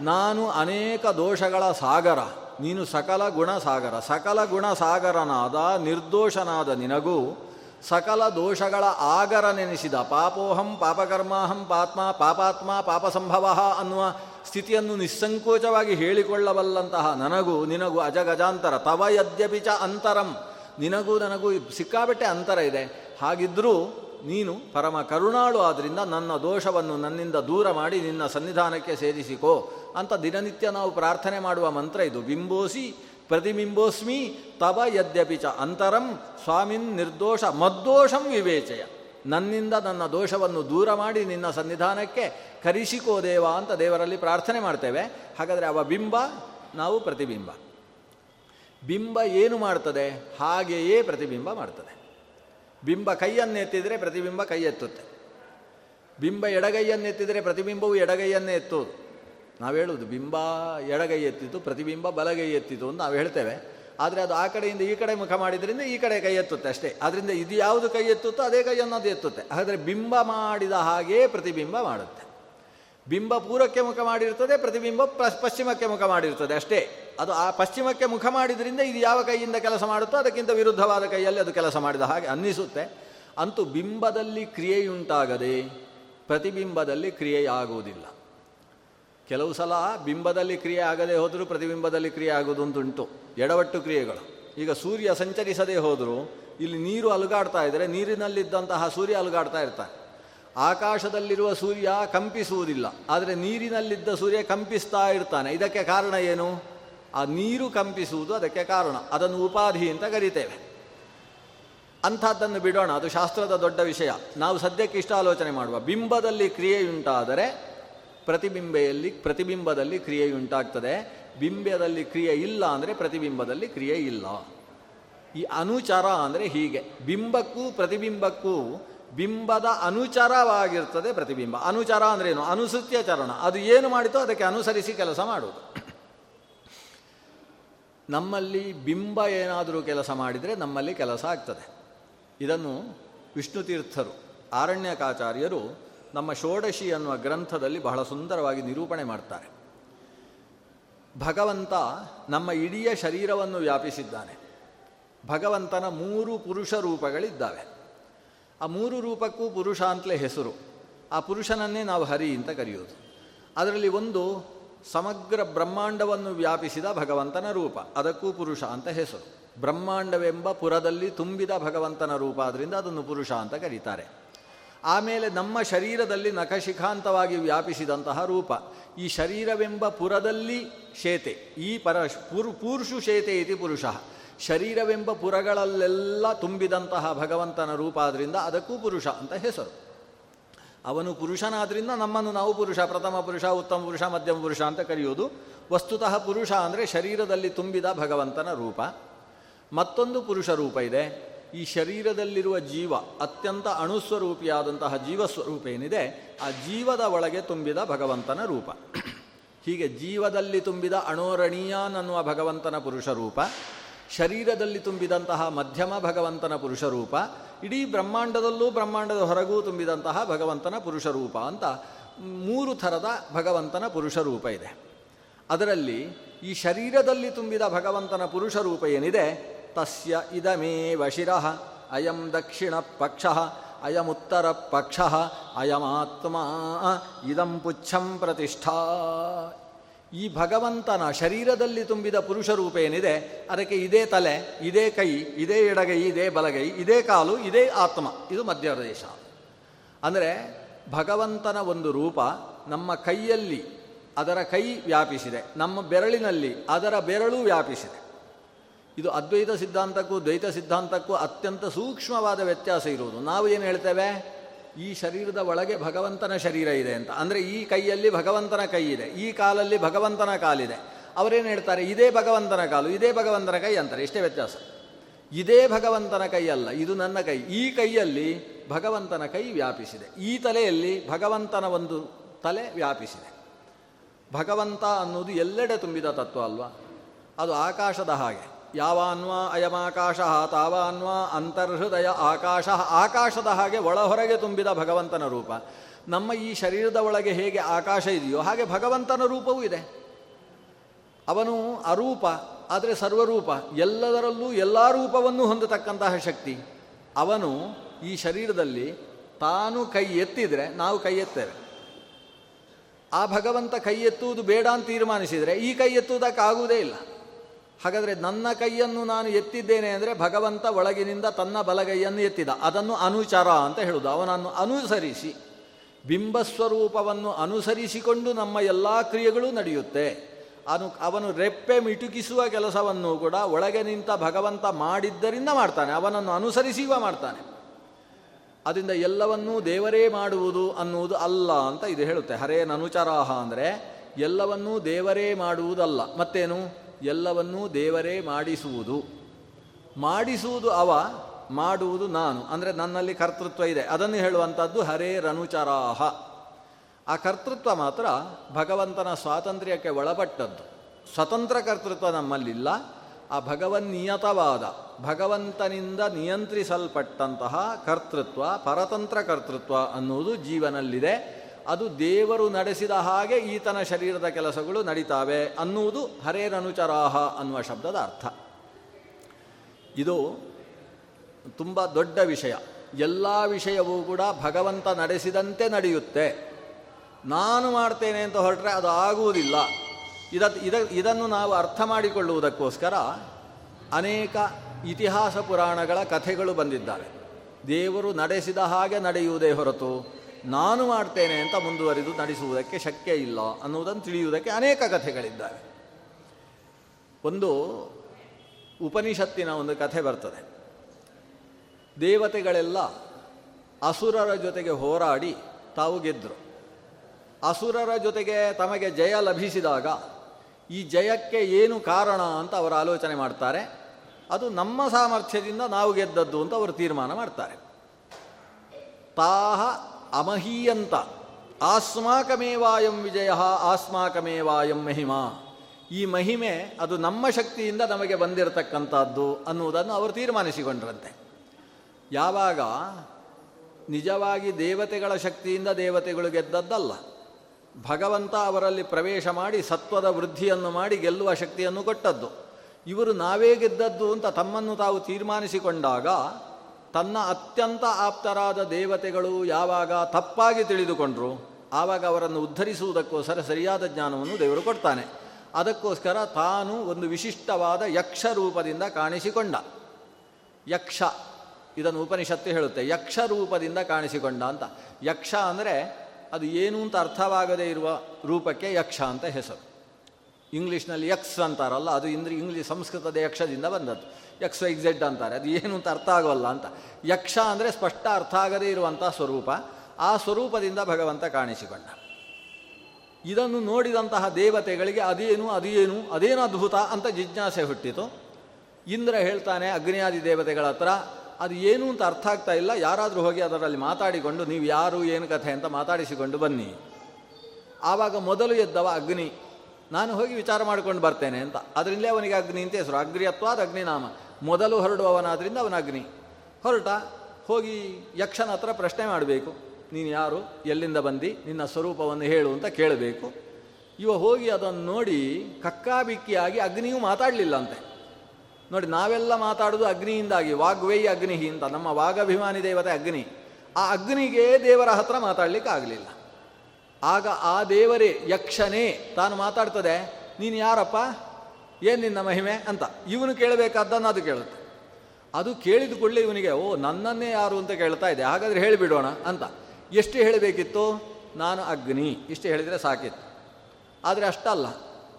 ನಾನು ಅನೇಕ ದೋಷಗಳ ಸಾಗರ. ನೀನು ಸಕಲ ಗುಣ ಸಾಗರ ಸಕಲ ಗುಣ ಸಾಗರನಾದ ನಿರ್ದೋಷನಾದ ನಿನಗೂ ಸಕಲ ದೋಷಗಳ ಆಗರ ನೆನೆಸಿದ ಪಾಪೋಹಂ ಪಾಪಕರ್ಮಾಹಂ ಪಾತ್ಮ ಪಾಪಾತ್ಮ ಪಾಪ ಸಂಭವ ಅನ್ನುವ ಸ್ಥಿತಿಯನ್ನು ನಿಸ್ಸಂಕೋಚವಾಗಿ ಹೇಳಿಕೊಳ್ಳಬಲ್ಲಂತಹ ನನಗೂ ನಿನಗೂ ಅಜಗಜಾಂತರ, ತವ ಯದ್ಯಪಿಚ ಅಂತರಂ. ನಿನಗೂ ನನಗೂ ಸಿಕ್ಕಾಬಿಟ್ಟೆ ಅಂತರ ಇದೆ. ಹಾಗಿದ್ದರೂ ನೀನು ಪರಮ ಕರುಣಾಳು ಆದ್ದರಿಂದ ನನ್ನ ದೋಷವನ್ನು ನನ್ನಿಂದ ದೂರ ಮಾಡಿ ನಿನ್ನ ಸನ್ನಿಧಾನಕ್ಕೆ ಸೇರಿಸಿಕೋ ಅಂತ ದಿನನಿತ್ಯ ನಾವು ಪ್ರಾರ್ಥನೆ ಮಾಡುವ ಮಂತ್ರ ಇದು. ಬಿಂಬೋಸಿ ಪ್ರತಿಬಿಂಬೋಸ್ಮಿ ತವ ಚ ಅಂತರಂ ಸ್ವಾಮಿನ್ ನಿರ್ದೋಷ ಮದ್ದೋಷಂ ವಿವೇಚಯ. ನನ್ನಿಂದ ನನ್ನ ದೋಷವನ್ನು ದೂರ ಮಾಡಿ ನಿನ್ನ ಸನ್ನಿಧಾನಕ್ಕೆ ಕರಿಸಿಕೋ ದೇವ ಅಂತ ದೇವರಲ್ಲಿ ಪ್ರಾರ್ಥನೆ ಮಾಡ್ತೇವೆ. ಹಾಗಾದರೆ ಅವ ಬಿಂಬ, ನಾವು ಪ್ರತಿಬಿಂಬ. ಬಿಂಬ ಏನು ಮಾಡ್ತದೆ? ಹಾಗೆಯೇ ಪ್ರತಿಬಿಂಬ ಮಾಡ್ತದೆ. ಬಿಂಬ ಕೈಯನ್ನೆತ್ತಿದರೆ ಪ್ರತಿಬಿಂಬ ಕೈ ಎತ್ತುತ್ತೆ. ಬಿಂಬ ಎಡಗೈಯನ್ನೆತ್ತಿದರೆ ಪ್ರತಿಬಿಂಬವು ಎಡಗೈಯನ್ನೇ ಎತ್ತೋದು ನಾವು ಹೇಳೋದು ಬಿಂಬ ಎಡಗೈ ಎತ್ತಿತು, ಪ್ರತಿಬಿಂಬ ಬಲಗೈ ಎತ್ತಿತು ಅಂತ ನಾವು ಹೇಳ್ತೇವೆ. ಆದರೆ ಅದು ಆ ಕಡೆಯಿಂದ ಈ ಕಡೆ ಮುಖ ಮಾಡಿದ್ರಿಂದ ಈ ಕಡೆ ಕೈ ಎತ್ತುತ್ತೆ ಅಷ್ಟೇ. ಅದರಿಂದ ಇದು ಯಾವುದು ಕೈ ಎತ್ತುತ್ತೋ ಅದೇ ಕೈಯನ್ನು ಅದು ಎತ್ತುತ್ತೆ. ಆದರೆ ಬಿಂಬ ಮಾಡಿದ ಹಾಗೇ ಪ್ರತಿಬಿಂಬ ಮಾಡುತ್ತೆ. ಬಿಂಬ ಪೂರ್ವಕ್ಕೆ ಮುಖ ಮಾಡಿರ್ತದೆ, ಪ್ರತಿಬಿಂಬ ಪಶ್ಚಿಮಕ್ಕೆ ಮುಖ ಮಾಡಿರ್ತದೆ ಅಷ್ಟೇ. ಅದು ಆ ಪಶ್ಚಿಮಕ್ಕೆ ಮುಖ ಮಾಡಿದ್ರಿಂದ ಇದು ಯಾವ ಕೈಯಿಂದ ಕೆಲಸ ಮಾಡುತ್ತೋ ಅದಕ್ಕಿಂತ ವಿರುದ್ಧವಾದ ಕೈಯಲ್ಲಿ ಅದು ಕೆಲಸ ಮಾಡಿದ ಹಾಗೆ ಅನ್ನಿಸುತ್ತೆ. ಅಂತೂ ಬಿಂಬದಲ್ಲಿ ಕ್ರಿಯೆಯುಂಟಾಗದೆ ಪ್ರತಿಬಿಂಬದಲ್ಲಿ ಕ್ರಿಯೆಯಾಗುವುದಿಲ್ಲ. ಕೆಲವು ಸಲ ಬಿಂಬದಲ್ಲಿ ಕ್ರಿಯೆ ಆಗದೆ ಹೋದರೂ ಪ್ರತಿಬಿಂಬದಲ್ಲಿ ಕ್ರಿಯೆ ಆಗುವುದು ಉಂಟು ಎಡವಟ್ಟು ಕ್ರಿಯೆಗಳು. ಈಗ ಸೂರ್ಯ ಸಂಚರಿಸದೇ ಹೋದರೂ ಇಲ್ಲಿ ನೀರು ಅಲುಗಾಡ್ತಾ ಇದ್ದರೆ ನೀರಿನಲ್ಲಿದ್ದಂತಹ ಸೂರ್ಯ ಅಲುಗಾಡ್ತಾ ಇರ್ತಾನೆ. ಆಕಾಶದಲ್ಲಿರುವ ಸೂರ್ಯ ಕಂಪಿಸುವುದಿಲ್ಲ. ಆದರೆ ನೀರಿನಲ್ಲಿದ್ದ ಸೂರ್ಯ ಕಂಪಿಸ್ತಾ ಇರ್ತಾನೆ. ಇದಕ್ಕೆ ಕಾರಣ ಏನು? ಆ ನೀರು ಕಂಪಿಸುವುದು ಅದಕ್ಕೆ ಕಾರಣ. ಅದನ್ನು ಉಪಾಧಿ ಅಂತ ಕರೀತೇವೆ. ಅಂಥದ್ದನ್ನು ಬಿಡೋಣ, ಅದು ಶಾಸ್ತ್ರದ ದೊಡ್ಡ ವಿಷಯ. ನಾವು ಸದ್ಯಕ್ಕೆ ಇಷ್ಟ ಆಲೋಚನೆ ಮಾಡುವ. ಬಿಂಬದಲ್ಲಿ ಕ್ರಿಯೆಯುಂಟಾದರೆ ಪ್ರತಿಬಿಂಬೆಯಲ್ಲಿ, ಪ್ರತಿಬಿಂಬದಲ್ಲಿ ಕ್ರಿಯೆಯುಂಟಾಗ್ತದೆ. ಬಿಂಬದಲ್ಲಿ ಕ್ರಿಯೆ ಇಲ್ಲ ಅಂದರೆ ಪ್ರತಿಬಿಂಬದಲ್ಲಿ ಕ್ರಿಯೆ ಇಲ್ಲ. ಈ ಅನುಚರ ಅಂದರೆ ಹೀಗೆ. ಬಿಂಬಕ್ಕೂ ಪ್ರತಿಬಿಂಬಕ್ಕೂ ಬಿಂಬದ ಅನುಚರವಾಗಿರ್ತದೆ ಪ್ರತಿಬಿಂಬ. ಅನುಚರ ಅಂದ್ರೇನು ಅನುಸೃತ್ಯ ಚರಣ. ಅದು ಏನು ಮಾಡಿತೋ ಅದಕ್ಕೆ ಅನುಸರಿಸಿ ಕೆಲಸ ಮಾಡುವುದು. ನಮ್ಮಲ್ಲಿ ಬಿಂಬ ಏನಾದರೂ ಕೆಲಸ ಮಾಡಿದರೆ ನಮ್ಮಲ್ಲಿ ಕೆಲಸ ಆಗ್ತದೆ. ಇದನ್ನು ವಿಷ್ಣು ತೀರ್ಥರು, ಆರಣ್ಯಕಾಚಾರ್ಯರು ನಮ್ಮ ಷೋಡಶಿ ಅನ್ನುವ ಗ್ರಂಥದಲ್ಲಿ ಬಹಳ ಸುಂದರವಾಗಿ ನಿರೂಪಣೆ ಮಾಡ್ತಾರೆ. ಭಗವಂತ ನಮ್ಮ ಇಡೀ ಶರೀರವನ್ನು ವ್ಯಾಪಿಸಿದ್ದಾನೆ. ಭಗವಂತನ ಮೂರು ಪುರುಷ ರೂಪಗಳಿದ್ದಾವೆ. ಆ ಮೂರು ರೂಪಕ್ಕೂ ಪುರುಷ ಅಂತಲೇ ಹೆಸರು. ಆ ಪುರುಷನನ್ನೇ ನಾವು ಹರಿ ಅಂತ ಕರೆಯೋದು. ಅದರಲ್ಲಿ ಒಂದು ಸಮಗ್ರ ಬ್ರಹ್ಮಾಂಡವನ್ನು ವ್ಯಾಪಿಸಿದ ಭಗವಂತನ ರೂಪ. ಅದಕ್ಕೂ ಪುರುಷ ಅಂತ ಹೆಸರು. ಬ್ರಹ್ಮಾಂಡವೆಂಬ ಪುರದಲ್ಲಿ ತುಂಬಿದ ಭಗವಂತನ ರೂಪ ಆದ್ದರಿಂದ ಅದನ್ನು ಪುರುಷ ಅಂತ ಕರೀತಾರೆ. ಆಮೇಲೆ ನಮ್ಮ ಶರೀರದಲ್ಲಿ ನಖಶಿಖಾಂತವಾಗಿ ವ್ಯಾಪಿಸಿದಂತಹ ರೂಪ. ಈ ಶರೀರವೆಂಬ ಪುರದಲ್ಲಿ ಶೇತೆ. ಈ ಪರ ಪುರು ಪೂರ್ಷು ಶೇತೆ ಇತಿ ಪುರುಷ. ಶರೀರವೆಂಬ ಪುರಗಳಲ್ಲೆಲ್ಲ ತುಂಬಿದಂತಹ ಭಗವಂತನ ರೂಪ ಆದ್ದರಿಂದ ಅದಕ್ಕೂ ಪುರುಷ ಅಂತ ಹೆಸರು. ಅವನು ಪುರುಷನಾದ್ರಿಂದ ನಮ್ಮನ್ನು ನಾವು ಪುರುಷ, ಪ್ರಥಮ ಪುರುಷ, ಉತ್ತಮ ಪುರುಷ, ಮಧ್ಯಮ ಪುರುಷ ಅಂತ ಕರೆಯುವುದು. ವಸ್ತುತಃ ಪುರುಷ ಅಂದರೆ ಶರೀರದಲ್ಲಿ ತುಂಬಿದ ಭಗವಂತನ ರೂಪ. ಮತ್ತೊಂದು ಪುರುಷ ರೂಪ ಇದೆ. ಈ ಶರೀರದಲ್ಲಿರುವ ಜೀವ, ಅತ್ಯಂತ ಅಣುಸ್ವರೂಪಿಯಾದಂತಹ ಜೀವಸ್ವರೂಪ ಏನಿದೆ, ಆ ಜೀವದ ಒಳಗೆ ತುಂಬಿದ ಭಗವಂತನ ರೂಪ. ಹೀಗೆ ಜೀವದಲ್ಲಿ ತುಂಬಿದ ಅಣೋರಣೀಯಾನ್ ಅನ್ನುವ ಭಗವಂತನ ಪುರುಷ ರೂಪ, ಶರೀರದಲ್ಲಿ ತುಂಬಿದಂತಹ ಮಧ್ಯಮ ಭಗವಂತನ ಪುರುಷ ರೂಪ ಇಡೀ ಬ್ರಹ್ಮಾಂಡದಲ್ಲೂ ಬ್ರಹ್ಮಾಂಡದ ಹೊರಗೂ ತುಂಬಿದಂತಹ ಭಗವಂತನ ಪುರುಷರೂಪ ಅಂತ ಮೂರು ಥರದ ಭಗವಂತನ ಪುರುಷರೂಪ ಇದೆ. ಅದರಲ್ಲಿ ಈ ಶರೀರದಲ್ಲಿ ತುಂಬಿದ ಭಗವಂತನ ಪುರುಷರೂಪ ಏನಿದೆ? ತಸ್ಯ ಇದಮೇವ ಶಿರಃ, ಅಯಂ ದಕ್ಷಿಣ ಪಕ್ಷ ಅಯಮುತ್ತರ ಪಕ್ಷ, ಅಯಮಾತ್ಮ, ಇದಂ ಪುಚ್ಛಂ ಪ್ರತಿಷ್ಠಾ ಈ ಭಗವಂತನ ಶರೀರದಲ್ಲಿ ತುಂಬಿದ ಪುರುಷ ರೂಪ ಏನಿದೆ, ಅದಕ್ಕೆ ಇದೇ ತಲೆ, ಇದೇ ಕೈ, ಇದೇ ಎಡಗೈ, ಇದೇ ಬಲಗೈ, ಇದೇ ಕಾಲು, ಇದೇ ಆತ್ಮ. ಇದು ಮಧ್ಯಪ್ರದೇಶ. ಅಂದರೆ ಭಗವಂತನ ಒಂದು ರೂಪ ನಮ್ಮ ಕೈಯಲ್ಲಿ ಅದರ ಕೈ ವ್ಯಾಪಿಸಿದೆ, ನಮ್ಮ ಬೆರಳಿನಲ್ಲಿ ಅದರ ಬೆರಳು ವ್ಯಾಪಿಸಿದೆ. ಇದು ಅದ್ವೈತ ಸಿದ್ಧಾಂತಕ್ಕೂ ದ್ವೈತ ಸಿದ್ಧಾಂತಕ್ಕೂ ಅತ್ಯಂತ ಸೂಕ್ಷ್ಮವಾದ ವ್ಯತ್ಯಾಸ ಇರುವುದು. ನಾವು ಏನು ಹೇಳ್ತೇವೆ? ಈ ಶರೀರದ ಒಳಗೆ ಭಗವಂತನ ಶರೀರ ಇದೆ ಅಂತ. ಅಂದರೆ ಈ ಕೈಯಲ್ಲಿ ಭಗವಂತನ ಕೈ ಇದೆ, ಈ ಕಾಲಲ್ಲಿ ಭಗವಂತನ ಕಾಲಿದೆ. ಅವರೇನು ಹೇಳ್ತಾರೆ? ಇದೇ ಭಗವಂತನ ಕಾಲು, ಇದೇ ಭಗವಂತನ ಕೈ ಅಂತಾರೆ. ಇಷ್ಟೇ ವ್ಯತ್ಯಾಸ. ಇದೇ ಭಗವಂತನ ಕೈಯಲ್ಲ ಇದು ನನ್ನ ಕೈ. ಈ ಕೈಯಲ್ಲಿ ಭಗವಂತನ ಕೈ ವ್ಯಾಪಿಸಿದೆ. ಈ ತಲೆಯಲ್ಲಿ ಭಗವಂತನ ಒಂದು ತಲೆ ವ್ಯಾಪಿಸಿದೆ. ಭಗವಂತ ಅನ್ನೋದು ಎಲ್ಲೆಡೆ ತುಂಬಿದ ತತ್ವ ಅಲ್ವಾ? ಅದು ಆಕಾಶದ ಹಾಗೆ. ಯಾವಾನ್ವಾ ಅಯಮಾಕಾಶ, ತಾವಾನ್ವಾ ಅಂತರ್ಹೃದಯ ಆಕಾಶ, ಆಕಾಶದ ಹಾಗೆ ಒಳಹೊರಗೆ ತುಂಬಿದ ಭಗವಂತನ ರೂಪ. ನಮ್ಮ ಈ ಶರೀರದ ಒಳಗೆ ಹೇಗೆ ಆಕಾಶ ಇದೆಯೋ ಹಾಗೆ ಭಗವಂತನ ರೂಪವೂ ಇದೆ. ಅವನು ಅರೂಪ, ಆದರೆ ಸರ್ವರೂಪ, ಎಲ್ಲದರಲ್ಲೂ ಎಲ್ಲ ರೂಪವನ್ನು ಹೊಂದತಕ್ಕಂತಹ ಶಕ್ತಿ. ಅವನು ಈ ಶರೀರದಲ್ಲಿ ತಾನು ಕೈ ಎತ್ತಿದರೆ ನಾವು ಕೈ ಎತ್ತೇವೆ. ಆ ಭಗವಂತ ಕೈ ಎತ್ತುವುದು ಬೇಡ ಅಂತ ತೀರ್ಮಾನಿಸಿದರೆ ಈ ಕೈ ಎತ್ತುವುದಕ್ಕಾಗುವುದೇ ಇಲ್ಲ. ಹಾಗಾದರೆ ನನ್ನ ಕೈಯನ್ನು ನಾನು ಎತ್ತಿದ್ದೇನೆ ಅಂದರೆ ಭಗವಂತ ಒಳಗಿನಿಂದ ತನ್ನ ಬಲಗೈಯನ್ನು ಎತ್ತಿದ. ಅದನ್ನು ಅನುಚರ ಅಂತ ಹೇಳುವುದು ಅವನನ್ನು ಅನುಸರಿಸಿ. ಬಿಂಬಸ್ವರೂಪವನ್ನು ಅನುಸರಿಸಿಕೊಂಡು ನಮ್ಮ ಎಲ್ಲ ಕ್ರಿಯೆಗಳು ನಡೆಯುತ್ತೆ. ಅನು, ಅವನು ರೆಪ್ಪೆ ಮಿಟುಕಿಸುವ ಕೆಲಸವನ್ನು ಕೂಡ ಒಳಗೆ ನಿಂತ ಭಗವಂತ ಮಾಡಿದ್ದರಿಂದ ಮಾಡ್ತಾನೆ. ಅವನನ್ನು ಅನುಸರಿಸುವ ಮಾಡ್ತಾನೆ. ಅದರಿಂದ ಎಲ್ಲವನ್ನೂ ದೇವರೇ ಮಾಡುವುದು ಅನ್ನುವುದು ಅಲ್ಲ ಅಂತ ಇದು ಹೇಳುತ್ತೆ. ಹರೇನ ಅನುಚಾರಾಹ ಅಂದರೆ ಎಲ್ಲವನ್ನೂ ದೇವರೇ ಮಾಡುವುದಲ್ಲ. ಮತ್ತೇನು? ಎಲ್ಲವನ್ನೂ ದೇವರೇ ಮಾಡಿಸುವುದು. ಮಾಡಿಸುವುದು ಅವ, ಮಾಡುವುದು ನಾನು. ಅಂದರೆ ನನ್ನಲ್ಲಿ ಕರ್ತೃತ್ವ ಇದೆ. ಅದನ್ನು ಹೇಳುವಂಥದ್ದು ಹರೇ ರನುಚರಾಹ. ಆ ಕರ್ತೃತ್ವ ಮಾತ್ರ ಭಗವಂತನ ಸ್ವಾತಂತ್ರ್ಯಕ್ಕೆ ಒಳಪಟ್ಟದ್ದು. ಸ್ವತಂತ್ರ ಕರ್ತೃತ್ವ ನಮ್ಮಲ್ಲಿಲ್ಲ. ಆ ಭಗವನ್ನಿಯತವಾದ ಭಗವಂತನಿಂದ ನಿಯಂತ್ರಿಸಲ್ಪಟ್ಟಂತಹ ಕರ್ತೃತ್ವ, ಪರತಂತ್ರ ಕರ್ತೃತ್ವ ಅನ್ನುವುದು ಜೀವನಲ್ಲಿದೆ. ಅದು ದೇವರು ನಡೆಸಿದ ಹಾಗೆ ಈತನ ಶರೀರದ ಕೆಲಸಗಳು ನಡೀತಾವೆ ಅನ್ನುವುದು ಹರೇರನುಚರಾಹ ಅನ್ನುವ ಶಬ್ದದ ಅರ್ಥ. ಇದು ತುಂಬ ದೊಡ್ಡ ವಿಷಯ. ಎಲ್ಲ ವಿಷಯವೂ ಕೂಡ ಭಗವಂತ ನಡೆಸಿದಂತೆ ನಡೆಯುತ್ತೆ. ನಾನು ಮಾಡ್ತೇನೆ ಅಂತ ಹೊರಟ್ರೆ ಅದು ಆಗುವುದಿಲ್ಲ. ಇದ ಇದ, ಇದನ್ನು ನಾವು ಅರ್ಥ ಮಾಡಿಕೊಳ್ಳುವುದಕ್ಕೋಸ್ಕರ ಅನೇಕ ಇತಿಹಾಸ ಪುರಾಣಗಳ ಕಥೆಗಳು ಬಂದಿದ್ದಾವೆ. ದೇವರು ನಡೆಸಿದ ಹಾಗೆ ನಡೆಯುವುದೇ ಹೊರತು ನಾನು ಮಾಡ್ತೇನೆ ಅಂತ ಮುಂದುವರಿದು ನಡೆಸುವುದಕ್ಕೆ ಶಕ್ಯ ಇಲ್ಲ ಅನ್ನುವುದನ್ನು ತಿಳಿಯುವುದಕ್ಕೆ ಅನೇಕ ಕಥೆಗಳಿದ್ದಾವೆ. ಒಂದು ಉಪನಿಷತ್ತಿನ ಒಂದು ಕಥೆ ಬರ್ತದೆ. ದೇವತೆಗಳೆಲ್ಲ ಅಸುರರ ಜೊತೆಗೆ ಹೋರಾಡಿ ತಾವು ಗೆದ್ದರು ಅಸುರರ ಜೊತೆಗೆ ತಮಗೆ ಜಯ ಲಭಿಸಿದಾಗ ಈ ಜಯಕ್ಕೆ ಏನು ಕಾರಣ ಅಂತ ಅವರು ಆಲೋಚನೆ ಮಾಡ್ತಾರೆ. ಅದು ನಮ್ಮ ಸಾಮರ್ಥ್ಯದಿಂದ ನಾವು ಗೆದ್ದದ್ದು ಅಂತ ಅವರು ತೀರ್ಮಾನ ಮಾಡ್ತಾರೆ. ತಾಹ ಅಮಹೀಯಂತ. ಆಸ್ಮಾಕಮೇವಾಯಂ ವಿಜಯ, ಆಸ್ಮಾಕಮೇವಾಯಂ ಮಹಿಮಾ. ಈ ಮಹಿಮೆ ಅದು ನಮ್ಮ ಶಕ್ತಿಯಿಂದ ನಮಗೆ ಬಂದಿರತಕ್ಕಂಥದ್ದು ಅನ್ನುವುದನ್ನು ಅವರು ತೀರ್ಮಾನಿಸಿಕೊಂಡ್ರಂತೆ. ಯಾವಾಗ? ನಿಜವಾಗಿ ದೇವತೆಗಳ ಶಕ್ತಿಯಿಂದ ದೇವತೆಗಳು ಗೆದ್ದದ್ದಲ್ಲ. ಭಗವಂತ ಅವರಲ್ಲಿ ಪ್ರವೇಶ ಮಾಡಿ ಸತ್ವದ ವೃದ್ಧಿಯನ್ನು ಮಾಡಿ ಗೆಲ್ಲುವ ಶಕ್ತಿಯನ್ನು ಕೊಟ್ಟದ್ದು. ಇವರು ನಾವೇ ಗೆದ್ದದ್ದು ಅಂತ ತಮ್ಮನ್ನು ತಾವು ತೀರ್ಮಾನಿಸಿಕೊಂಡಾಗ ತನ್ನ ಅತ್ಯಂತ ಆಪ್ತರಾದ ದೇವತೆಗಳು ಯಾವಾಗ ತಪ್ಪಾಗಿ ತಿಳಿದುಕೊಂಡರು, ಆವಾಗ ಅವರನ್ನು ಉದ್ಧರಿಸುವುದಕ್ಕೋಸ್ಕರ ಸರಿಯಾದ ಜ್ಞಾನವನ್ನು ದೇವರು ಕೊಡ್ತಾನೆ. ಅದಕ್ಕೋಸ್ಕರ ತಾನು ಒಂದು ವಿಶಿಷ್ಟವಾದ ಯಕ್ಷ ರೂಪದಿಂದ ಕಾಣಿಸಿಕೊಂಡ. ಯಕ್ಷ, ಇದನ್ನು ಉಪನಿಷತ್ತು ಹೇಳುತ್ತೆ, ಯಕ್ಷ ರೂಪದಿಂದ ಕಾಣಿಸಿಕೊಂಡ ಅಂತ. ಯಕ್ಷ ಅಂದರೆ ಅದು ಏನು ಅಂತ ಅರ್ಥವಾಗದೇ ಇರುವ ರೂಪಕ್ಕೆ ಯಕ್ಷ ಅಂತ ಹೆಸರು. ಇಂಗ್ಲೀಷ್ನಲ್ಲಿ ಯಕ್ಸ್ ಅಂತಾರಲ್ಲ, ಅದು ಇಂದ್ರಿ ಇಂಗ್ಲೀಷ್ ಸಂಸ್ಕೃತದ ಯಕ್ಷದಿಂದ ಬಂದದ್ದು. ಯಕ್ಸ್ ವೈ ಝೆಡ್ ಅಂತಾರೆ. ಅದು ಏನು ಅಂತ ಅರ್ಥ ಆಗೋಲ್ಲ ಅಂತ. ಯಕ್ಷ ಅಂದರೆ ಸ್ಪಷ್ಟ ಅರ್ಥ ಆಗದೇ ಇರುವಂಥ ಸ್ವರೂಪ. ಆ ಸ್ವರೂಪದಿಂದ ಭಗವಂತ ಕಾಣಿಸಿಕೊಂಡ. ಇದನ್ನು ನೋಡಿದಂತಹ ದೇವತೆಗಳಿಗೆ ಅದೇನು ಅದೇನು ಅದೇನು ಅದ್ಭುತ ಅಂತ ಜಿಜ್ಞಾಸೆ ಹುಟ್ಟಿತು. ಇಂದ್ರ ಹೇಳ್ತಾನೆ, ಅಗ್ನಿಯಾದಿ ದೇವತೆಗಳ ಹತ್ರ, ಅದು ಏನು ಅಂತ ಅರ್ಥ ಆಗ್ತಾ ಇಲ್ಲ. ಯಾರಾದರೂ ಹೋಗಿ ಅದರಲ್ಲಿ ಮಾತಾಡಿಕೊಂಡು, ನೀವು ಯಾರು, ಏನು ಕಥೆ ಅಂತ ಮಾತಾಡಿಸಿಕೊಂಡು ಬನ್ನಿ. ಆವಾಗ ಮೊದಲು ಎದ್ದವ ಅಗ್ನಿ. ನಾನು ಹೋಗಿ ವಿಚಾರ ಮಾಡಿಕೊಂಡು ಬರ್ತೇನೆ ಅಂತ. ಅದರಿಂದಲೇ ಅವನಿಗೆ ಅಗ್ನಿ ಅಂತ ಹೆಸರು. ಅಗ್ರಿಯತ್ವಾದ ಅಗ್ನಿನಾಮ ಮೊದಲು ಹೊರಡುವವನಾದ್ರಿಂದ ಅವನ ಅಗ್ನಿ. ಹೊರಟ ಹೋಗಿ ಯಕ್ಷನ ಹತ್ರ ಪ್ರಶ್ನೆ ಮಾಡಬೇಕು. ನೀನು ಯಾರು? ಎಲ್ಲಿಂದ ಬಂದು? ನಿನ್ನ ಸ್ವರೂಪವನ್ನು ಹೇಳು ಅಂತ ಕೇಳಬೇಕು. ಇವ ಹೋಗಿ ಅದನ್ನು ನೋಡಿ ಕಕ್ಕಾಬಿಕ್ಕಿಯಾಗಿ ಅಗ್ನಿಯೂ ಮಾತಾಡಲಿಲ್ಲ ಅಂತೆ ನೋಡಿ, ನಾವೆಲ್ಲ ಮಾತಾಡೋದು ಅಗ್ನಿಯಿಂದಾಗಿ. ವಾಗ್ವೈ ಅಗ್ನಿಹಿ ಅಂತ. ನಮ್ಮ ವಾಗಭಿಮಾನಿ ದೇವತೆ ಅಗ್ನಿ. ಆ ಅಗ್ನಿಗೆ ದೇವರ ಹತ್ರ ಮಾತಾಡಲಿಕ್ಕೆ ಆಗಲಿಲ್ಲ ಆಗ ಆ ದೇವರೇ ಯಕ್ಷನೇ ತಾನು ಮಾತಾಡ್ತದೆ, ನೀನು ಯಾರಪ್ಪ? ಏನು ನಿನ್ನ ಮಹಿಮೆ ಅಂತ. ಇವನು ಕೇಳಬೇಕಾದ್ದನ್ನು ಅದು ಕೇಳುತ್ತೆ. ಅದು ಕೇಳಿದ ಕೂಡಲೇ ಇವನಿಗೆ, ಓ, ನನ್ನನ್ನೇ ಯಾರು ಅಂತ ಕೇಳ್ತಾ ಇದೆ, ಹಾಗಾದರೆ ಹೇಳಿಬಿಡೋಣ ಅಂತ. ಎಷ್ಟು ಹೇಳಬೇಕಿತ್ತು? ನಾನು ಅಗ್ನಿ. ಇಷ್ಟು ಹೇಳಿದರೆ ಸಾಕಿತ್ತು. ಆದರೆ ಅಷ್ಟಲ್ಲ.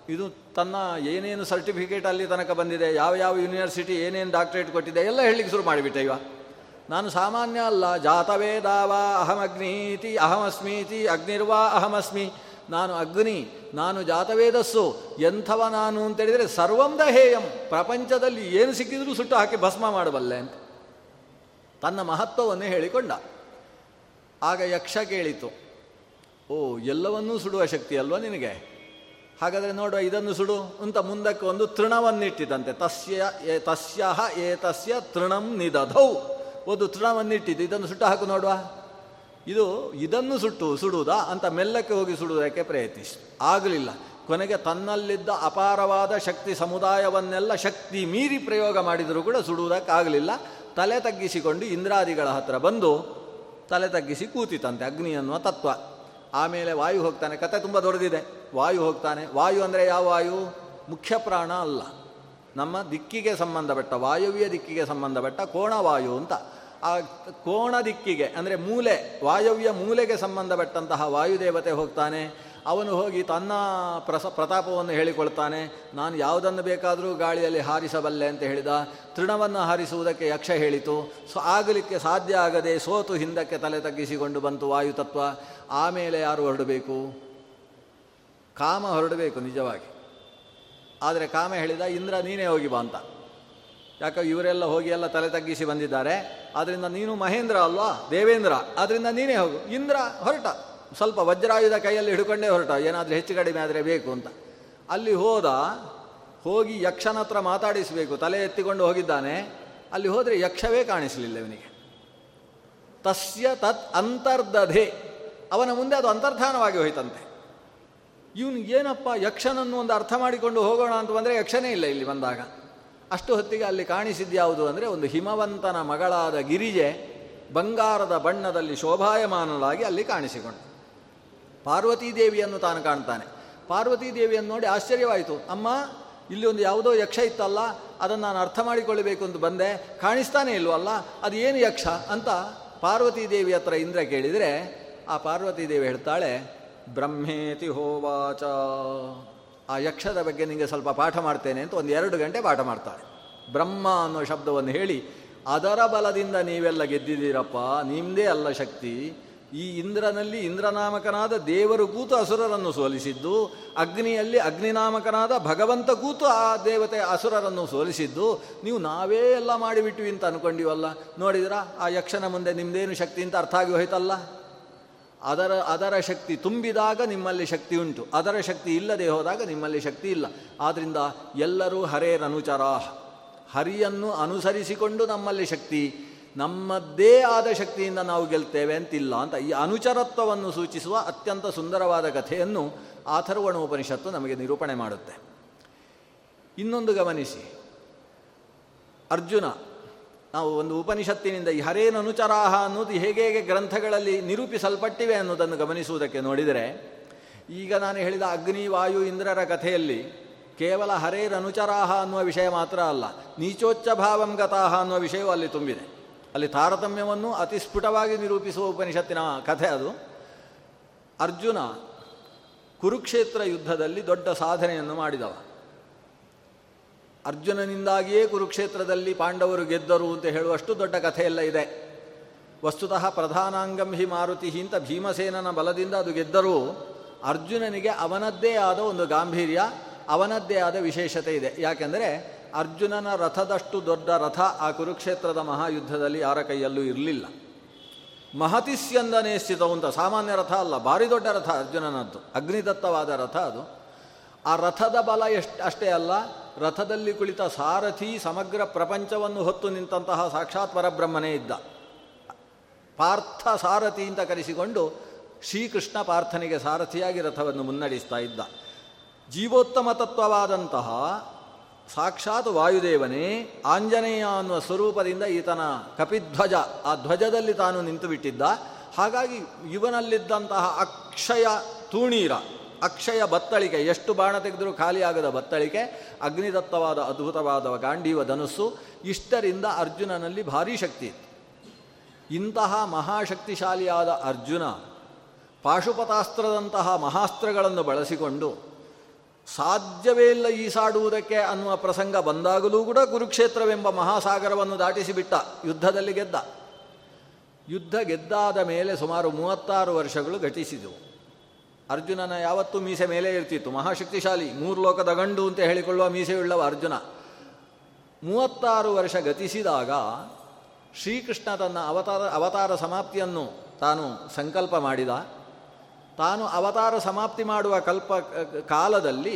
ಇದು ತನ್ನ ಏನೇನು ಸರ್ಟಿಫಿಕೇಟ್ ಅಲ್ಲಿ ತನಕ ಬಂದಿದೆ, ಯಾವ ಯಾವ ಯೂನಿವರ್ಸಿಟಿ ಏನೇನು ಡಾಕ್ಟ್ರೇಟ್ ಕೊಟ್ಟಿದೆ, ಎಲ್ಲ ಹೇಳಲಿಕ್ಕೆ ಶುರು ಮಾಡಿಬಿಟ್ಟೆ ಇವ. ನಾನು ಸಾಮಾನ್ಯ ಅಲ್ಲ. ಜಾತವೇದಾವಾ, ಅಹಮಗ್ನೀತಿ, ಅಹಮಸ್ಮೀತಿ, ಅಗ್ನಿರ್ವಾ, ಅಹಮಸ್ಮಿ. ನಾನು ಅಗ್ನಿ, ನಾನು ಜಾತವೇದಸ್ಸು. ಎಂಥವ ನಾನು ಅಂತೇಳಿದರೆ ಸರ್ವಂ ಹೇಯಂ. ಪ್ರಪಂಚದಲ್ಲಿ ಏನು ಸಿಕ್ಕಿದ್ರೂ ಸುಟ್ಟು ಹಾಕಿ ಭಸ್ಮ ಮಾಡಬಲ್ಲೆ ಅಂತ. ತನ್ನ ಮಹತ್ವವನ್ನೇ ಹೇಳಿಕೊಂಡ. ಆಗ ಯಕ್ಷ ಕೇಳಿತು. ಓ, ಎಲ್ಲವನ್ನೂ ಸುಡುವ ಶಕ್ತಿ ಅಲ್ವಾ ನಿನಗೆ? ಹಾಗಾದರೆ ನೋಡುವ, ಇದನ್ನು ಸುಡು ಅಂತ ಮುಂದಕ್ಕೆ ಒಂದು ತೃಣವನ್ನಿಟ್ಟಿದಂತೆ. ತಸ್ಯ ತಸ್ಯ ಏತಸ್ಯ ತೃಣಂ ನಿದಧೌ. ಒಂದು ತೃಣವನ್ನಿಟ್ಟಿದ್ದು, ಇದನ್ನು ಸುಟ್ಟು ಹಾಕು ನೋಡುವ. ಇದು ಇದನ್ನು ಸುಟ್ಟು ಸುಡುವುದಾ ಅಂತ ಮೆಲ್ಲಕ್ಕೆ ಹೋಗಿ ಸುಡುವುದಕ್ಕೆ ಪ್ರಯತ್ನಿಸಿ. ಆಗಲಿಲ್ಲ. ಕೊನೆಗೆ ತನ್ನಲ್ಲಿದ್ದ ಅಪಾರವಾದ ಶಕ್ತಿ ಸಮುದಾಯವನ್ನೆಲ್ಲ ಶಕ್ತಿ ಮೀರಿ ಪ್ರಯೋಗ ಮಾಡಿದರೂ ಕೂಡ ಸುಡುವುದಕ್ಕಾಗಲಿಲ್ಲ. ತಲೆ ತಗ್ಗಿಸಿಕೊಂಡು ಇಂದ್ರಾದಿಗಳ ಹತ್ರ ಬಂದು ತಲೆ ತಗ್ಗಿಸಿ ಕೂತಿತಂತೆ, ಅಗ್ನಿ ಅನ್ನುವ ತತ್ವ. ಆಮೇಲೆ ವಾಯು ಹೋಗ್ತಾನೆ. ಕತೆ ತುಂಬ ದೊಡ್ಡದಿದೆ. ವಾಯು ಹೋಗ್ತಾನೆ. ವಾಯು ಅಂದರೆ ಯಾವ ವಾಯು? ಮುಖ್ಯ ಪ್ರಾಣ ಅಲ್ಲ. ನಮ್ಮ ದಿಕ್ಕಿಗೆ ಸಂಬಂಧಪಟ್ಟ, ವಾಯುವ್ಯ ದಿಕ್ಕಿಗೆ ಸಂಬಂಧಪಟ್ಟ ಕೋಣವಾಯು ಅಂತ. ಆ ಕೋಣ ದಿಕ್ಕಿಗೆ, ಅಂದರೆ ಮೂಲೆ, ವಾಯವ್ಯ ಮೂಲೆಗೆ ಸಂಬಂಧಪಟ್ಟಂತಹ ವಾಯುದೇವತೆ ಹೋಗ್ತಾನೆ. ಅವನು ಹೋಗಿ ತನ್ನ ಪ್ರಸ, ಪ್ರತಾಪವನ್ನು ಹೇಳಿಕೊಳ್ತಾನೆ. ನಾನು ಯಾವುದನ್ನು ಬೇಕಾದರೂ ಗಾಳಿಯಲ್ಲಿ ಹಾರಿಸಬಲ್ಲೆ ಅಂತ ಹೇಳಿದ. ತೃಣವನ್ನು ಹಾರಿಸುವುದಕ್ಕೆ ಯಕ್ಷ ಹೇಳಿತು. ಸೊ, ಆಗಲಿಕ್ಕೆ ಸಾಧ್ಯ ಆಗದೆ ಸೋತು ಹಿಂದಕ್ಕೆ ತಲೆ ತಗ್ಗಿಸಿಕೊಂಡು ಬಂತು ವಾಯುತತ್ವ. ಆಮೇಲೆ ಯಾರು ಹೊರಡಬೇಕು? ಕಾಮ ಹೊರಡಬೇಕು ನಿಜವಾಗಿ. ಆದರೆ ಕಾಮ ಹೇಳಿದ, ಇಂದ್ರ, ನೀನೇ ಹೋಗಿ ಬಾ ಅಂತ. ಯಾಕೆ ಇವರೆಲ್ಲ ಹೋಗಿ ಎಲ್ಲ ತಲೆ ತಗ್ಗಿಸಿ ಬಂದಿದ್ದಾರೆ. ಆದ್ದರಿಂದ ನೀನು ಮಹೇಂದ್ರ ಅಲ್ವಾ? ದೇವೇಂದ್ರ. ಆದ್ದರಿಂದ ನೀನೇ ಹೋಗು. ಇಂದ್ರ, ಹೊರಟ. ಸ್ವಲ್ಪ ವಜ್ರಾಯುಧ ಕೈಯಲ್ಲಿ ಹಿಡ್ಕೊಂಡೇ ಹೊರಟ. ಏನಾದರೂ ಹೆಚ್ಚು ಕಡಿಮೆ ಆದರೆ ಬೇಕು ಅಂತ. ಅಲ್ಲಿ ಹೋದ, ಹೋಗಿ ಯಕ್ಷನ ಹತ್ರ ಮಾತಾಡಿಸಬೇಕು. ತಲೆ ಎತ್ತಿಕೊಂಡು ಹೋಗಿದ್ದಾನೆ. ಅಲ್ಲಿ ಹೋದರೆ ಯಕ್ಷವೇ ಕಾಣಿಸಲಿಲ್ಲ ಇವನಿಗೆ. ತಸ್ಯ ತತ್ ಅಂತರ್ಧಧೆ ಅವನ ಮುಂದೆ ಅದು ಅಂತರ್ಧಾನವಾಗಿ ಹೋಯ್ತಂತೆ. ಇವನು ಏನಪ್ಪ ಯಕ್ಷನನ್ನು ಒಂದು ಅರ್ಥ ಮಾಡಿಕೊಂಡು ಹೋಗೋಣ ಅಂತ ಬಂದರೆ ಯಕ್ಷನೇ ಇಲ್ಲ ಇಲ್ಲಿ ಬಂದಾಗ. ಅಷ್ಟು ಹೊತ್ತಿಗೆ ಅಲ್ಲಿ ಕಾಣಿಸಿದ್ಯಾವುದು ಅಂದರೆ ಒಂದು ಹಿಮವಂತನ ಮಗಳಾದ ಗಿರಿಜೆ ಬಂಗಾರದ ಬಣ್ಣದಲ್ಲಿ ಶೋಭಾಯಮಾನಳಾಗಿ ಅಲ್ಲಿ ಕಾಣಿಸಿಕೊಂಡು. ಪಾರ್ವತೀದೇವಿಯನ್ನು ತಾನು ಕಾಣ್ತಾನೆ. ಪಾರ್ವತೀದೇವಿಯನ್ನು ನೋಡಿ ಆಶ್ಚರ್ಯವಾಯಿತು. ಅಮ್ಮ, ಇಲ್ಲಿ ಒಂದು ಯಾವುದೋ ಯಕ್ಷ ಇತ್ತಲ್ಲ, ಅದನ್ನು ನಾನು ಅರ್ಥ ಮಾಡಿಕೊಳ್ಳಬೇಕು ಅಂತ ಬಂದೆ. ಕಾಣಿಸ್ತಾನೆ ಇಲ್ವಲ್ಲ, ಅದು ಏನು ಯಕ್ಷ ಅಂತ ಪಾರ್ವತೀದೇವಿ ಹತ್ರ ಇಂದ್ರ ಕೇಳಿದರೆ, ಆ ಪಾರ್ವತೀದೇವಿ ಹೇಳ್ತಾಳೆ ಬ್ರಹ್ಮೇತಿ ಹೋವಾಚ. ಆ ಯಕ್ಷದ ಬಗ್ಗೆ ನಿಮಗೆ ಸ್ವಲ್ಪ ಪಾಠ ಮಾಡ್ತೇನೆ ಅಂತ ಒಂದು ಎರಡು ಗಂಟೆ ಪಾಠ ಮಾಡ್ತಾರೆ ಬ್ರಹ್ಮ ಅನ್ನೋ ಶಬ್ದವನ್ನು ಹೇಳಿ, ಅದರ ಬಲದಿಂದ ನೀವೆಲ್ಲ ಗೆದ್ದಿದ್ದೀರಪ್ಪ ನಿಮ್ಮದೇ ಅಲ್ಲ ಶಕ್ತಿ. ಈ ಇಂದ್ರನಲ್ಲಿ ಇಂದ್ರನಾಮಕನಾದ ದೇವರು ಕೂತು ಅಸುರರನ್ನು ಸೋಲಿಸಿದ್ದು, ಅಗ್ನಿಯಲ್ಲಿ ಅಗ್ನಿನಾಮಕನಾದ ಭಗವಂತ ಕೂತು ಆ ದೇವತೆ ಅಸುರರನ್ನು ಸೋಲಿಸಿದ್ದು, ನೀವು ನಾವೇ ಎಲ್ಲ ಮಾಡಿಬಿಟ್ವಿ ಅಂತ ಅನ್ಕೊಂಡಿವಲ್ಲ. ನೋಡಿದ್ರ, ಆ ಯಕ್ಷನ ಮುಂದೆ ನಿಮ್ಮದೇನು ಶಕ್ತಿ ಅಂತ ಅರ್ಥ ಆಗಿ ಹೋಯ್ತಲ್ಲ? ಅದರ ಅದರ ಶಕ್ತಿ ತುಂಬಿದಾಗ ನಿಮ್ಮಲ್ಲಿ ಶಕ್ತಿ ಉಂಟು. ಅದರ ಶಕ್ತಿ ಇಲ್ಲದೆ ಹೋದಾಗ ನಿಮ್ಮಲ್ಲಿ ಶಕ್ತಿ ಇಲ್ಲ. ಆದ್ದರಿಂದ ಎಲ್ಲರೂ ಹರೇರನುಚರ ಹರಿಯನ್ನು ಅನುಸರಿಸಿಕೊಂಡು ನಮ್ಮಲ್ಲಿ ಶಕ್ತಿ, ನಮ್ಮದ್ದೇ ಆದ ಶಕ್ತಿಯಿಂದ ನಾವು ಗೆಲ್ತೇವೆ ಅಂತಿಲ್ಲ ಅಂತ ಈ ಅನುಚರತ್ವವನ್ನು ಸೂಚಿಸುವ ಅತ್ಯಂತ ಸುಂದರವಾದ ಕಥೆಯನ್ನು ಆಥರ್ವಣ ಉಪನಿಷತ್ತು ನಮಗೆ ನಿರೂಪಣೆ ಮಾಡುತ್ತೆ. ಇನ್ನೊಂದು ಗಮನಿಸಿ. ಅರ್ಜುನ ನಾವು ಒಂದು ಉಪನಿಷತ್ತಿನಿಂದ ಈ ಹರೇನ ಅನುಚರಾಹ ಅನ್ನೋದು ಹೇಗೆ ಹೇಗೆ ಗ್ರಂಥಗಳಲ್ಲಿ ನಿರೂಪಿಸಲ್ಪಟ್ಟಿವೆ ಅನ್ನೋದನ್ನು ಗಮನಿಸುವುದಕ್ಕೆ ನೋಡಿದರೆ, ಈಗ ನಾನು ಹೇಳಿದ ಅಗ್ನಿ, ವಾಯು, ಇಂದ್ರರ ಕಥೆಯಲ್ಲಿ ಕೇವಲ ಹರೇರ್ ಅನುಚರಾಹ ಅನ್ನುವ ವಿಷಯ ಮಾತ್ರ ಅಲ್ಲ, ನೀಚೋಚ್ಚ ಭಾವಂ ಗತಾಹ ಅನ್ನುವ ವಿಷಯವೂ ಅಲ್ಲಿ ತುಂಬಿದೆ. ಅಲ್ಲಿ ತಾರತಮ್ಯವನ್ನು ಅತಿ ಸ್ಫುಟವಾಗಿ ನಿರೂಪಿಸುವ ಉಪನಿಷತ್ತಿನ ಕಥೆ ಅದು. ಅರ್ಜುನ ಕುರುಕ್ಷೇತ್ರ ಯುದ್ಧದಲ್ಲಿ ದೊಡ್ಡ ಸಾಧನೆಯನ್ನು ಮಾಡಿದವ. ಅರ್ಜುನನಿಂದಾಗಿಯೇ ಕುರುಕ್ಷೇತ್ರದಲ್ಲಿ ಪಾಂಡವರು ಗೆದ್ದರು ಅಂತ ಹೇಳುವಷ್ಟು ದೊಡ್ಡ ಕಥೆಯೆಲ್ಲ ಇದೆ. ವಸ್ತುತಃ ಪ್ರಧಾನಾಂಗಂ ಹಿ ಮಾರುತಿ ಅಂತ ಭೀಮಸೇನನ ಬಲದಿಂದ ಅದು ಗೆದ್ದರೂ ಅರ್ಜುನನಿಗೆ ಅವನದ್ದೇ ಆದ ಒಂದು ಗಾಂಭೀರ್ಯ, ಅವನದ್ದೇ ಆದ ವಿಶೇಷತೆ ಇದೆ. ಯಾಕೆಂದರೆ ಅರ್ಜುನನ ರಥದಷ್ಟು ದೊಡ್ಡ ರಥ ಆ ಕುರುಕ್ಷೇತ್ರದ ಮಹಾಯುದ್ಧದಲ್ಲಿ ಯಾರ ಕೈಯಲ್ಲೂ ಇರಲಿಲ್ಲ. ಮಹತಿಸ್ಯಂದನೇ ಸ್ಥಿತವು ಸಾಮಾನ್ಯ ರಥ ಅಲ್ಲ, ಭಾರಿ ದೊಡ್ಡ ರಥ ಅರ್ಜುನನದ್ದು, ಅಗ್ನಿದತ್ತವಾದ ರಥ ಅದು. ಆ ರಥದ ಬಲ ಎಷ್ಟು ಅಷ್ಟೇ ಅಲ್ಲ ರಥದಲ್ಲಿ ಕುಳಿತ ಸಾರಥಿ ಸಮಗ್ರ ಪ್ರಪಂಚವನ್ನು ಹೊತ್ತು ನಿಂತಹ ಸಾಕ್ಷಾತ್ ಪರಬ್ರಹ್ಮನೇ ಇದ್ದ. ಪಾರ್ಥ ಸಾರಥಿ ಅಂತ ಕರೆಸಿಕೊಂಡು ಶ್ರೀಕೃಷ್ಣ ಪಾರ್ಥನಿಗೆ ಸಾರಥಿಯಾಗಿ ರಥವನ್ನು ಮುನ್ನಡೆಸ್ತಾ ಇದ್ದ. ಜೀವೋತ್ತಮ ತತ್ವವಾದಂತಹ ಸಾಕ್ಷಾತ್ ವಾಯುದೇವನೇ ಆಂಜನೇಯ ಅನ್ನುವ ಸ್ವರೂಪದಿಂದ ಈತನ ಕಪಿಧ್ವಜ ಆ ಧ್ವಜದಲ್ಲಿ ತಾನು ನಿಂತು ಬಿಟ್ಟಿದ್ದ ಹಾಗಾಗಿ ಇವನಲ್ಲಿದ್ದಂತಹ ಅಕ್ಷಯ ತೂಣೀರ ಅಕ್ಷಯ ಬತ್ತಳಿಕೆ. ಎಷ್ಟು ಬಾಣ ತೆಗೆದರೂ ಖಾಲಿಯಾಗದ ಬತ್ತಳಿಕೆ, ಅಗ್ನಿದತ್ತವಾದ ಅದ್ಭುತವಾದ ಗಾಂಡೀವ ಧನುಸ್ಸು ಇಷ್ಟರಿಂದ ಅರ್ಜುನನಲ್ಲಿ ಭಾರೀ ಶಕ್ತಿ ಇತ್ತು. ಇಂತಹ ಮಹಾಶಕ್ತಿಶಾಲಿಯಾದ ಅರ್ಜುನ ಪಾಶುಪತಾಸ್ತ್ರದಂತಹ ಮಹಾಸ್ತ್ರಗಳನ್ನು ಬಳಸಿಕೊಂಡು ಸಾಧ್ಯವೇ ಇಲ್ಲ ಈಸಾಡುವುದಕ್ಕೆ ಅನ್ನುವ ಪ್ರಸಂಗ ಬಂದಾಗಲೂ ಕೂಡ ಕುರುಕ್ಷೇತ್ರವೆಂಬ ಮಹಾಸಾಗರವನ್ನು ದಾಟಿಸಿಬಿಟ್ಟ. ಯುದ್ಧದಲ್ಲಿ ಗೆದ್ದ. ಯುದ್ಧ ಗೆದ್ದಾದ ಮೇಲೆ ಸುಮಾರು ಮೂವತ್ತಾರು ವರ್ಷಗಳು ಘಟಿಸಿದವು ಅರ್ಜುನನ ಯಾವತ್ತೂ ಮೀಸೆ ಮೇಲೆ ಇರ್ತಿತ್ತು. ಮಹಾಶಕ್ತಿಶಾಲಿ, ಮೂರು ಲೋಕದ ಗಂಡು ಅಂತ ಹೇಳಿಕೊಳ್ಳುವ ಮೀಸೆಯುಳ್ಳವ ಅರ್ಜುನ. ಮೂವತ್ತಾರು ವರ್ಷ ಗತಿಸಿದಾಗ ಶ್ರೀಕೃಷ್ಣ ತನ್ನ ಅವತಾರ ಅವತಾರ ಸಮಾಪ್ತಿಯನ್ನು ತಾನು ಸಂಕಲ್ಪ ಮಾಡಿದ. ತಾನು ಅವತಾರ ಸಮಾಪ್ತಿ ಮಾಡುವ ಕಲ್ಪ, ಕಾಲದಲ್ಲಿ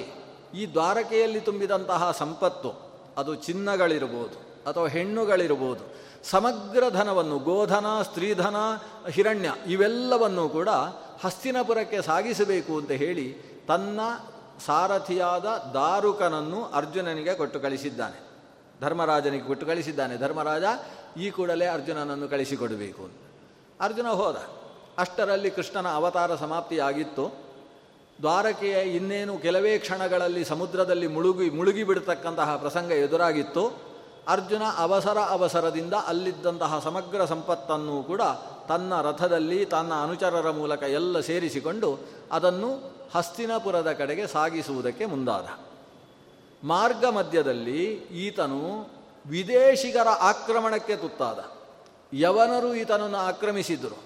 ಈ ದ್ವಾರಕೆಯಲ್ಲಿ ತುಂಬಿದಂತಹ ಸಂಪತ್ತು, ಅದು ಚಿನ್ನಗಳಿರ್ಬೋದು ಅಥವಾ ಹೆಣ್ಣುಗಳಿರ್ಬೋದು, ಸಮಗ್ರ ಧನವನ್ನು ಗೋಧನ, ಸ್ತ್ರೀಧನ, ಹಿರಣ್ಯ ಇವೆಲ್ಲವನ್ನು ಕೂಡ ಹಸ್ತಿನಪುರಕ್ಕೆ ಸಾಗಿಸಬೇಕು ಅಂತ ಹೇಳಿ ತನ್ನ ಸಾರಥಿಯಾದ ದಾರುಕನನ್ನು ಅರ್ಜುನನಿಗೆ ಕೊಟ್ಟು ಕಳಿಸಿದ್ದಾನೆ. ಧರ್ಮರಾಜನಿಗೆ ಕೊಟ್ಟು ಕಳಿಸಿದ್ದಾನೆ. ಧರ್ಮರಾಜ, ಈ ಕೂಡಲೇ ಅರ್ಜುನನನ್ನು ಕಳಿಸಿಕೊಡಬೇಕು ಅಂತ. ಅರ್ಜುನ ಹೋದ. ಅಷ್ಟರಲ್ಲಿ ಕೃಷ್ಣನ ಅವತಾರ ಸಮಾಪ್ತಿಯಾಗಿತ್ತು. ದ್ವಾರಕೆಯ ಇನ್ನೇನು ಕೆಲವೇ ಕ್ಷಣಗಳಲ್ಲಿ ಸಮುದ್ರದಲ್ಲಿ ಮುಳುಗಿ, ಮುಳುಗಿಬಿಡತಕ್ಕಂತಹ ಪ್ರಸಂಗ ಎದುರಾಗಿತ್ತು. ಅರ್ಜುನ ಅವಸರ ಅವಸರದಿಂದ ಅಲ್ಲಿದ್ದಂತಹ ಸಮಗ್ರ ಸಂಪತ್ತನ್ನು ಕೂಡ ತನ್ನ ರಥದಲ್ಲಿ ತನ್ನ ಅನುಚರರ ಮೂಲಕ ಎಲ್ಲ ಸೇರಿಸಿಕೊಂಡು ಅದನ್ನು ಹಸ್ತಿನಪುರದ ಕಡೆಗೆ ಸಾಗಿಸುವುದಕ್ಕೆ ಮುಂದಾದ. ಮಾರ್ಗ ಮಧ್ಯದಲ್ಲಿ ಈತನು ವಿದೇಶಿಗರ ಆಕ್ರಮಣಕ್ಕೆ ತುತ್ತಾದ. ಯವನರು ಈತನನ್ನು ಆಕ್ರಮಿಸಿದರು.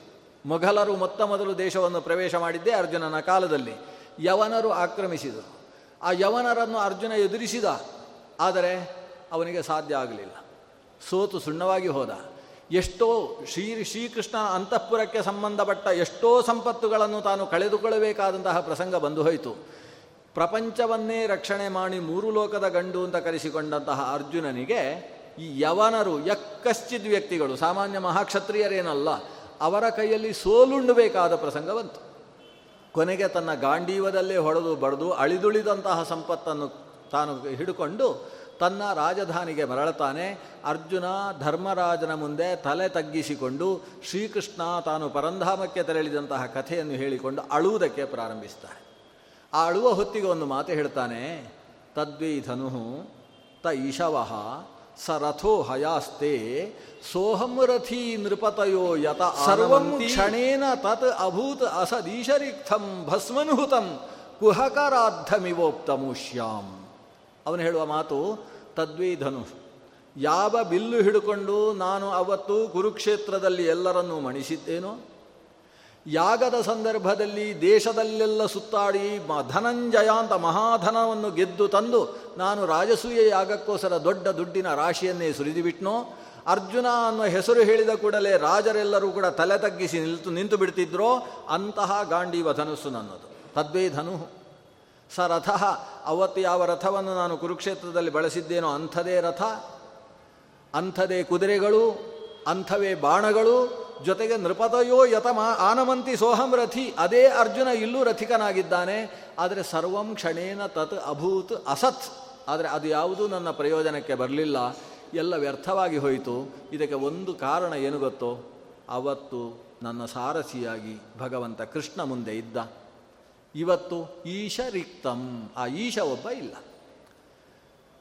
ಮೊಘಲರು ಮೊತ್ತ ಮೊದಲು ದೇಶವನ್ನು ಪ್ರವೇಶ ಮಾಡಿದ್ದೇ ಅರ್ಜುನನ ಕಾಲದಲ್ಲಿ ಯವನರು ಆಕ್ರಮಿಸಿದರು. ಆ ಯವನರನ್ನು ಅರ್ಜುನ ಎದುರಿಸಿದ, ಆದರೆ ಅವನಿಗೆ ಸಾಧ್ಯ ಆಗಲಿಲ್ಲ. ಸೋತು ಸುಣ್ಣವಾಗಿ ಹೋದ. ಎಷ್ಟೋ ಶ್ರೀ ಶ್ರೀಕೃಷ್ಣನ ಅಂತಃಪುರಕ್ಕೆ ಸಂಬಂಧಪಟ್ಟ ಎಷ್ಟೋ ಸಂಪತ್ತುಗಳನ್ನು ತಾನು ಕಳೆದುಕೊಳ್ಳಬೇಕಾದಂತಹ ಪ್ರಸಂಗ ಬಂದು ಹೋಯಿತು. ಪ್ರಪಂಚವನ್ನೇ ರಕ್ಷಣೆ ಮಾಡಿ ಮೂರು ಲೋಕದ ಗಂಡು ಅಂತ ಕರೆಸಿಕೊಂಡಂತಹ ಅರ್ಜುನನಿಗೆ ಈ ಯವನರು ಯಕ್ಕಶ್ಚಿದ್ ವ್ಯಕ್ತಿಗಳು, ಸಾಮಾನ್ಯ ಮಹಾಕ್ಷತ್ರಿಯರೇನಲ್ಲ, ಅವರ ಕೈಯಲ್ಲಿ ಸೋಲುಂಡಬೇಕಾದ ಪ್ರಸಂಗ ಬಂತು. ಕೊನೆಗೆ ತನ್ನ ಗಾಂಡೀವದಲ್ಲೇ ಹೊಡೆದು ಬಡಿದು ಅಳಿದುಳಿದಂತಹ ಸಂಪತ್ತನ್ನು ತಾನು ಹಿಡ್ಕೊಂಡು ತನ್ನ ರಾಜಧಾನಿಗೆ ಮರಳತಾನೆ ಅರ್ಜುನ ಧರ್ಮರಾಜನ ಮುಂದೆ ತಲೆ ತಗ್ಗಿಸಿಕೊಂಡು ಶ್ರೀಕೃಷ್ಣ ತಾನು ಪರಂಧಾಮಕ್ಕೆ ತೆರಳಿದಂತಹ ಕಥೆಯನ್ನು ಹೇಳಿಕೊಂಡು ಅಳುವುದಕ್ಕೆ ಪ್ರಾರಂಭಿಸ್ತಾನೆ. ಆ ಅಳುವ ಹೊತ್ತಿಗೆ ಒಂದು ಮಾತು ಹೇಳ್ತಾನೆ. ತದ್ವಿ ಧನು ತ ಈಶವಃ ಸ ರಥೋ ಹಯಾಸ್ತೆ ಸೋಹಂ ರಥೀ ನೃಪತಯೋ ಯತ ಸರ್ವಂ ಕ್ಷಣೇನ ತತ್ ಅಭೂತ್ ಅಸದೀಶರಿಕ್ಥಂ ಭಸ್ಮನುಹುತಂ ಕುಹಕರಾಧಮಿವೋಕ್ತಮುಷ್ಯಾಂ ಅವನು ಹೇಳುವ ಮಾತು ತದ್ವೈ ಧನು ಯಾವ ಬಿಲ್ಲು ಹಿಡ್ಕೊಂಡು ನಾನು ಅವತ್ತು ಕುರುಕ್ಷೇತ್ರದಲ್ಲಿ ಎಲ್ಲರನ್ನೂ ಮಣಿಸಿದ್ದೇನೋ? ಯಾಗದ ಸಂದರ್ಭದಲ್ಲಿ ದೇಶದಲ್ಲೆಲ್ಲ ಸುತ್ತಾಡಿ ಧನಂಜಯ ಅಂತ ಮಹಾಧನವನ್ನು ಗೆದ್ದು ತಂದು ನಾನು ರಾಜಸೂಯ ಯಾಗಕ್ಕೋಸ್ಕರ ದೊಡ್ಡ ದುಡ್ಡಿನ ರಾಶಿಯನ್ನೇ ಸುರಿದುಬಿಟ್ನೋ? ಅರ್ಜುನ ಅನ್ನೋ ಹೆಸರು ಹೇಳಿದ ಕೂಡಲೇ ರಾಜರೆಲ್ಲರೂ ಕೂಡ ತಲೆ ತಗ್ಗಿಸಿ ನಿಲ್ತು ನಿಂತು ಬಿಡ್ತಿದ್ರೋ? ಅಂತಹ ಗಾಂಡೀವ ಧನುಸ್ಸು ನನ್ನದು. ತದ್ವೇ ಧನು ಸ ರಥ, ಅವತ್ತು ಯಾವ ರಥವನ್ನು ನಾನು ಕುರುಕ್ಷೇತ್ರದಲ್ಲಿ ಬಳಸಿದ್ದೇನೋ ಅಂಥದೇ ರಥ, ಅಂಥದೇ ಕುದುರೆಗಳು, ಅಂಥವೇ ಬಾಣಗಳು, ಜೊತೆಗೆ ನೃಪತಯೋ ಯತಮ, ಆನಮಂತಿ ಸೋಹಂ ರಥಿ, ಅದೇ ಅರ್ಜುನ ಇಲ್ಲೂ ರಥಿಕನಾಗಿದ್ದಾನೆ, ಆದರೆ ಸರ್ವಂ ಕ್ಷಣೇನ ತತ್ ಅಭೂತ್ ಅಸತ್, ಆದರೆ ಅದು ಯಾವುದೂ ನನ್ನ ಪ್ರಯೋಜನಕ್ಕೆ ಬರಲಿಲ್ಲ, ಎಲ್ಲ ವ್ಯರ್ಥವಾಗಿ ಹೋಯಿತು. ಇದಕ್ಕೆ ಒಂದು ಕಾರಣ ಏನು ಗೊತ್ತೋ? ಅವತ್ತು ನನ್ನ ಸಾರಸಿಯಾಗಿ ಭಗವಂತ ಕೃಷ್ಣ ಮುಂದೆ ಇದ್ದ. ಇವತ್ತು ಈಶ ರಿಕ್ತಂ ಆ ಈಶ ಒಬ್ಬ ಇಲ್ಲ.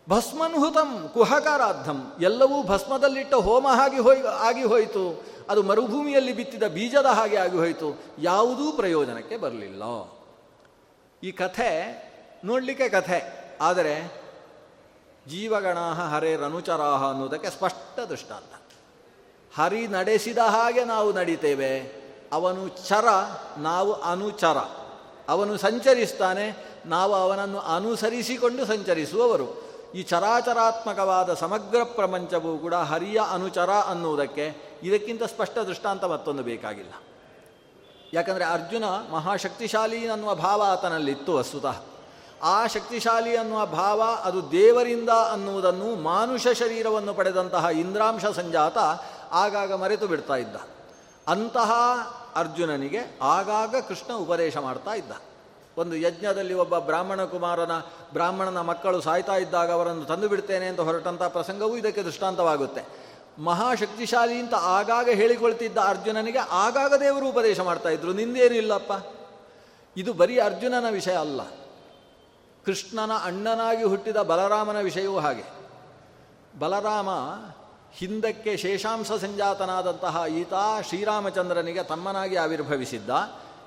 ಭಸ್ಮನುಹುತಂ ಕುಹಕಾರಾಧಂ ಎಲ್ಲವೂ ಭಸ್ಮದಲ್ಲಿಟ್ಟ ಹೋಮ ಆಗಿ ಹೋಯ್, ಆಗಿ ಹೋಯಿತು. ಅದು ಮರುಭೂಮಿಯಲ್ಲಿ ಬಿತ್ತಿದ ಬೀಜದ ಹಾಗೆ ಆಗಿ ಹೋಯಿತು. ಯಾವುದೂ ಪ್ರಯೋಜನಕ್ಕೆ ಬರಲಿಲ್ಲ. ಈ ಕಥೆ ನೋಡಲಿಕ್ಕೆ ಕಥೆ. ಆದರೆ ಜೀವಗಣಾಹ ಹರೇರನುಚರಾಹ ಅನ್ನೋದಕ್ಕೆ ಸ್ಪಷ್ಟ ದೃಷ್ಟಾಂತ. ಹರಿ ನಡೆಸಿದ ಹಾಗೆ ನಾವು ನಡೀತೇವೆ. ಅವನು ಚರ, ನಾವು ಅನುಚರ. ಅವನು ಸಂಚರಿಸ್ತಾನೆ, ನಾವು ಅವನನ್ನು ಅನುಸರಿಸಿಕೊಂಡು ಸಂಚರಿಸುವವರು. ಈ ಚರಾಚರಾತ್ಮಕವಾದ ಸಮಗ್ರ ಪ್ರಪಂಚವೂ ಕೂಡ ಹರಿಯ ಅನುಚರ ಅನ್ನುವುದಕ್ಕೆ ಇದಕ್ಕಿಂತ ಸ್ಪಷ್ಟ ದೃಷ್ಟಾಂತ ಮತ್ತೊಂದು ಬೇಕಾಗಿಲ್ಲ. ಯಾಕಂದರೆ ಅರ್ಜುನ ಮಹಾಶಕ್ತಿಶಾಲಿ ಅನ್ನುವ ಭಾವ ಆತನಲ್ಲಿತ್ತು ವಸ್ತುತಃ ಆ ಶಕ್ತಿಶಾಲಿ ಅನ್ನುವ ಭಾವ ಅದು ದೇವರಿಂದ ಅನ್ನುವುದನ್ನು ಮಾನುಷ ಶರೀರವನ್ನು ಪಡೆದಂತಹ ಇಂದ್ರಾಂಶ ಸಂಜಾತ ಆಗಾಗ ಮರೆತು ಬಿಡ್ತಾ ಇದ್ದ. ಅಂತಹ ಅರ್ಜುನನಿಗೆ ಆಗಾಗ ಕೃಷ್ಣ ಉಪದೇಶ ಮಾಡ್ತಾ ಇದ್ದ. ಒಂದು ಯಜ್ಞದಲ್ಲಿ ಒಬ್ಬ ಬ್ರಾಹ್ಮಣ ಕುಮಾರನ, ಬ್ರಾಹ್ಮಣನ ಮಕ್ಕಳು ಸಾಯ್ತಾ ಇದ್ದಾಗ ಅವರನ್ನು ತಂದು ಬಿಡ್ತೇನೆ ಅಂತ ಹೊರಟಂಥ ಪ್ರಸಂಗವೂ ಇದಕ್ಕೆ ದೃಷ್ಟಾಂತವಾಗುತ್ತೆ. ಮಹಾಶಕ್ತಿಶಾಲಿ ಅಂತ ಆಗಾಗ ಹೇಳಿಕೊಳ್ತಿದ್ದ ಅರ್ಜುನನಿಗೆ ಆಗಾಗ ದೇವರು ಉಪದೇಶ ಮಾಡ್ತಾ ಇದ್ರು. ನಿಂದೇನಿಲ್ಲಪ್ಪ ಇದು ಬರೀ ಅರ್ಜುನನ ವಿಷಯ ಅಲ್ಲ. ಕೃಷ್ಣನ ಅಣ್ಣನಾಗಿ ಹುಟ್ಟಿದ ಬಲರಾಮನ ವಿಷಯವೂ ಹಾಗೆ. ಬಲರಾಮ ಹಿಂದಕ್ಕೆ ಶೇಷಾಂಶ ಸಂಜಾತನಾದಂತಹ ಈತ ಶ್ರೀರಾಮಚಂದ್ರನಿಗೆ ತಮ್ಮನಾಗಿ ಆವಿರ್ಭವಿಸಿದ್ದ,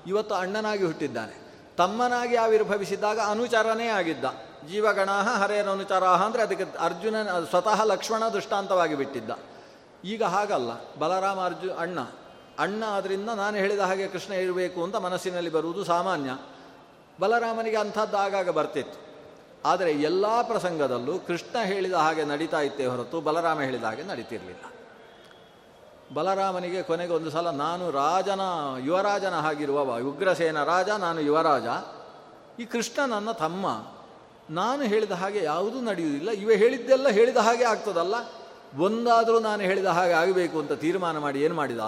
ಇವತ್ತು ಅಣ್ಣನಾಗಿ ಹುಟ್ಟಿದ್ದಾನೆ. ತಮ್ಮನಾಗಿ ಆವಿರ್ಭವಿಸಿದ್ದಾಗ ಅನುಚರನೇ ಆಗಿದ್ದ. ಜೀವಗಣಾಹ ಹರೇರನುಚರಾಹ ಅಂದರೆ ಅದಕ್ಕೆ ಅರ್ಜುನ ಸ್ವತಃ ಲಕ್ಷ್ಮಣ ದೃಷ್ಟಾಂತವಾಗಿ ಬಿಟ್ಟಿದ್ದ. ಈಗ ಹಾಗಲ್ಲ. ಬಲರಾಮ ಅರ್ಜು, ಅಣ್ಣ. ಅಣ್ಣ ಆದ್ದರಿಂದ ನಾನು ಹೇಳಿದ ಹಾಗೆ ಕೃಷ್ಣ ಇರಬೇಕು ಅಂತ ಮನಸ್ಸಿನಲ್ಲಿ ಬರುವುದು ಸಾಮಾನ್ಯ. ಬಲರಾಮನಿಗೆ ಅಂಥದ್ದು ಆಗಾಗ ಬರ್ತಿತ್ತು. ಆದರೆ ಎಲ್ಲ ಪ್ರಸಂಗದಲ್ಲೂ ಕೃಷ್ಣ ಹೇಳಿದ ಹಾಗೆ ನಡೀತಾ ಇತ್ತೇ ಹೊರತು ಬಲರಾಮ ಹೇಳಿದ ಹಾಗೆ ನಡೀತಿರಲಿಲ್ಲ. ಬಲರಾಮನಿಗೆ ಕೊನೆಗೆ ಒಂದು ಸಲ, ನಾನು ರಾಜನ, ಯುವರಾಜನ ಹಾಗಿರುವ ಉಗ್ರಸೇನ ರಾಜ, ನಾನು ಯುವರಾಜ, ಈ ಕೃಷ್ಣ ನನ್ನ ತಮ್ಮ, ನಾನು ಹೇಳಿದ ಹಾಗೆ ಯಾವುದೂ ನಡೆಯುವುದಿಲ್ಲ, ಇವ ಹೇಳಿದ್ದೆಲ್ಲ ಹೇಳಿದ ಹಾಗೆ ಆಗ್ತದಲ್ಲ, ಒಂದಾದರೂ ನಾನು ಹೇಳಿದ ಹಾಗೆ ಆಗಬೇಕು ಅಂತ ತೀರ್ಮಾನ ಮಾಡಿ ಏನು ಮಾಡಿದ?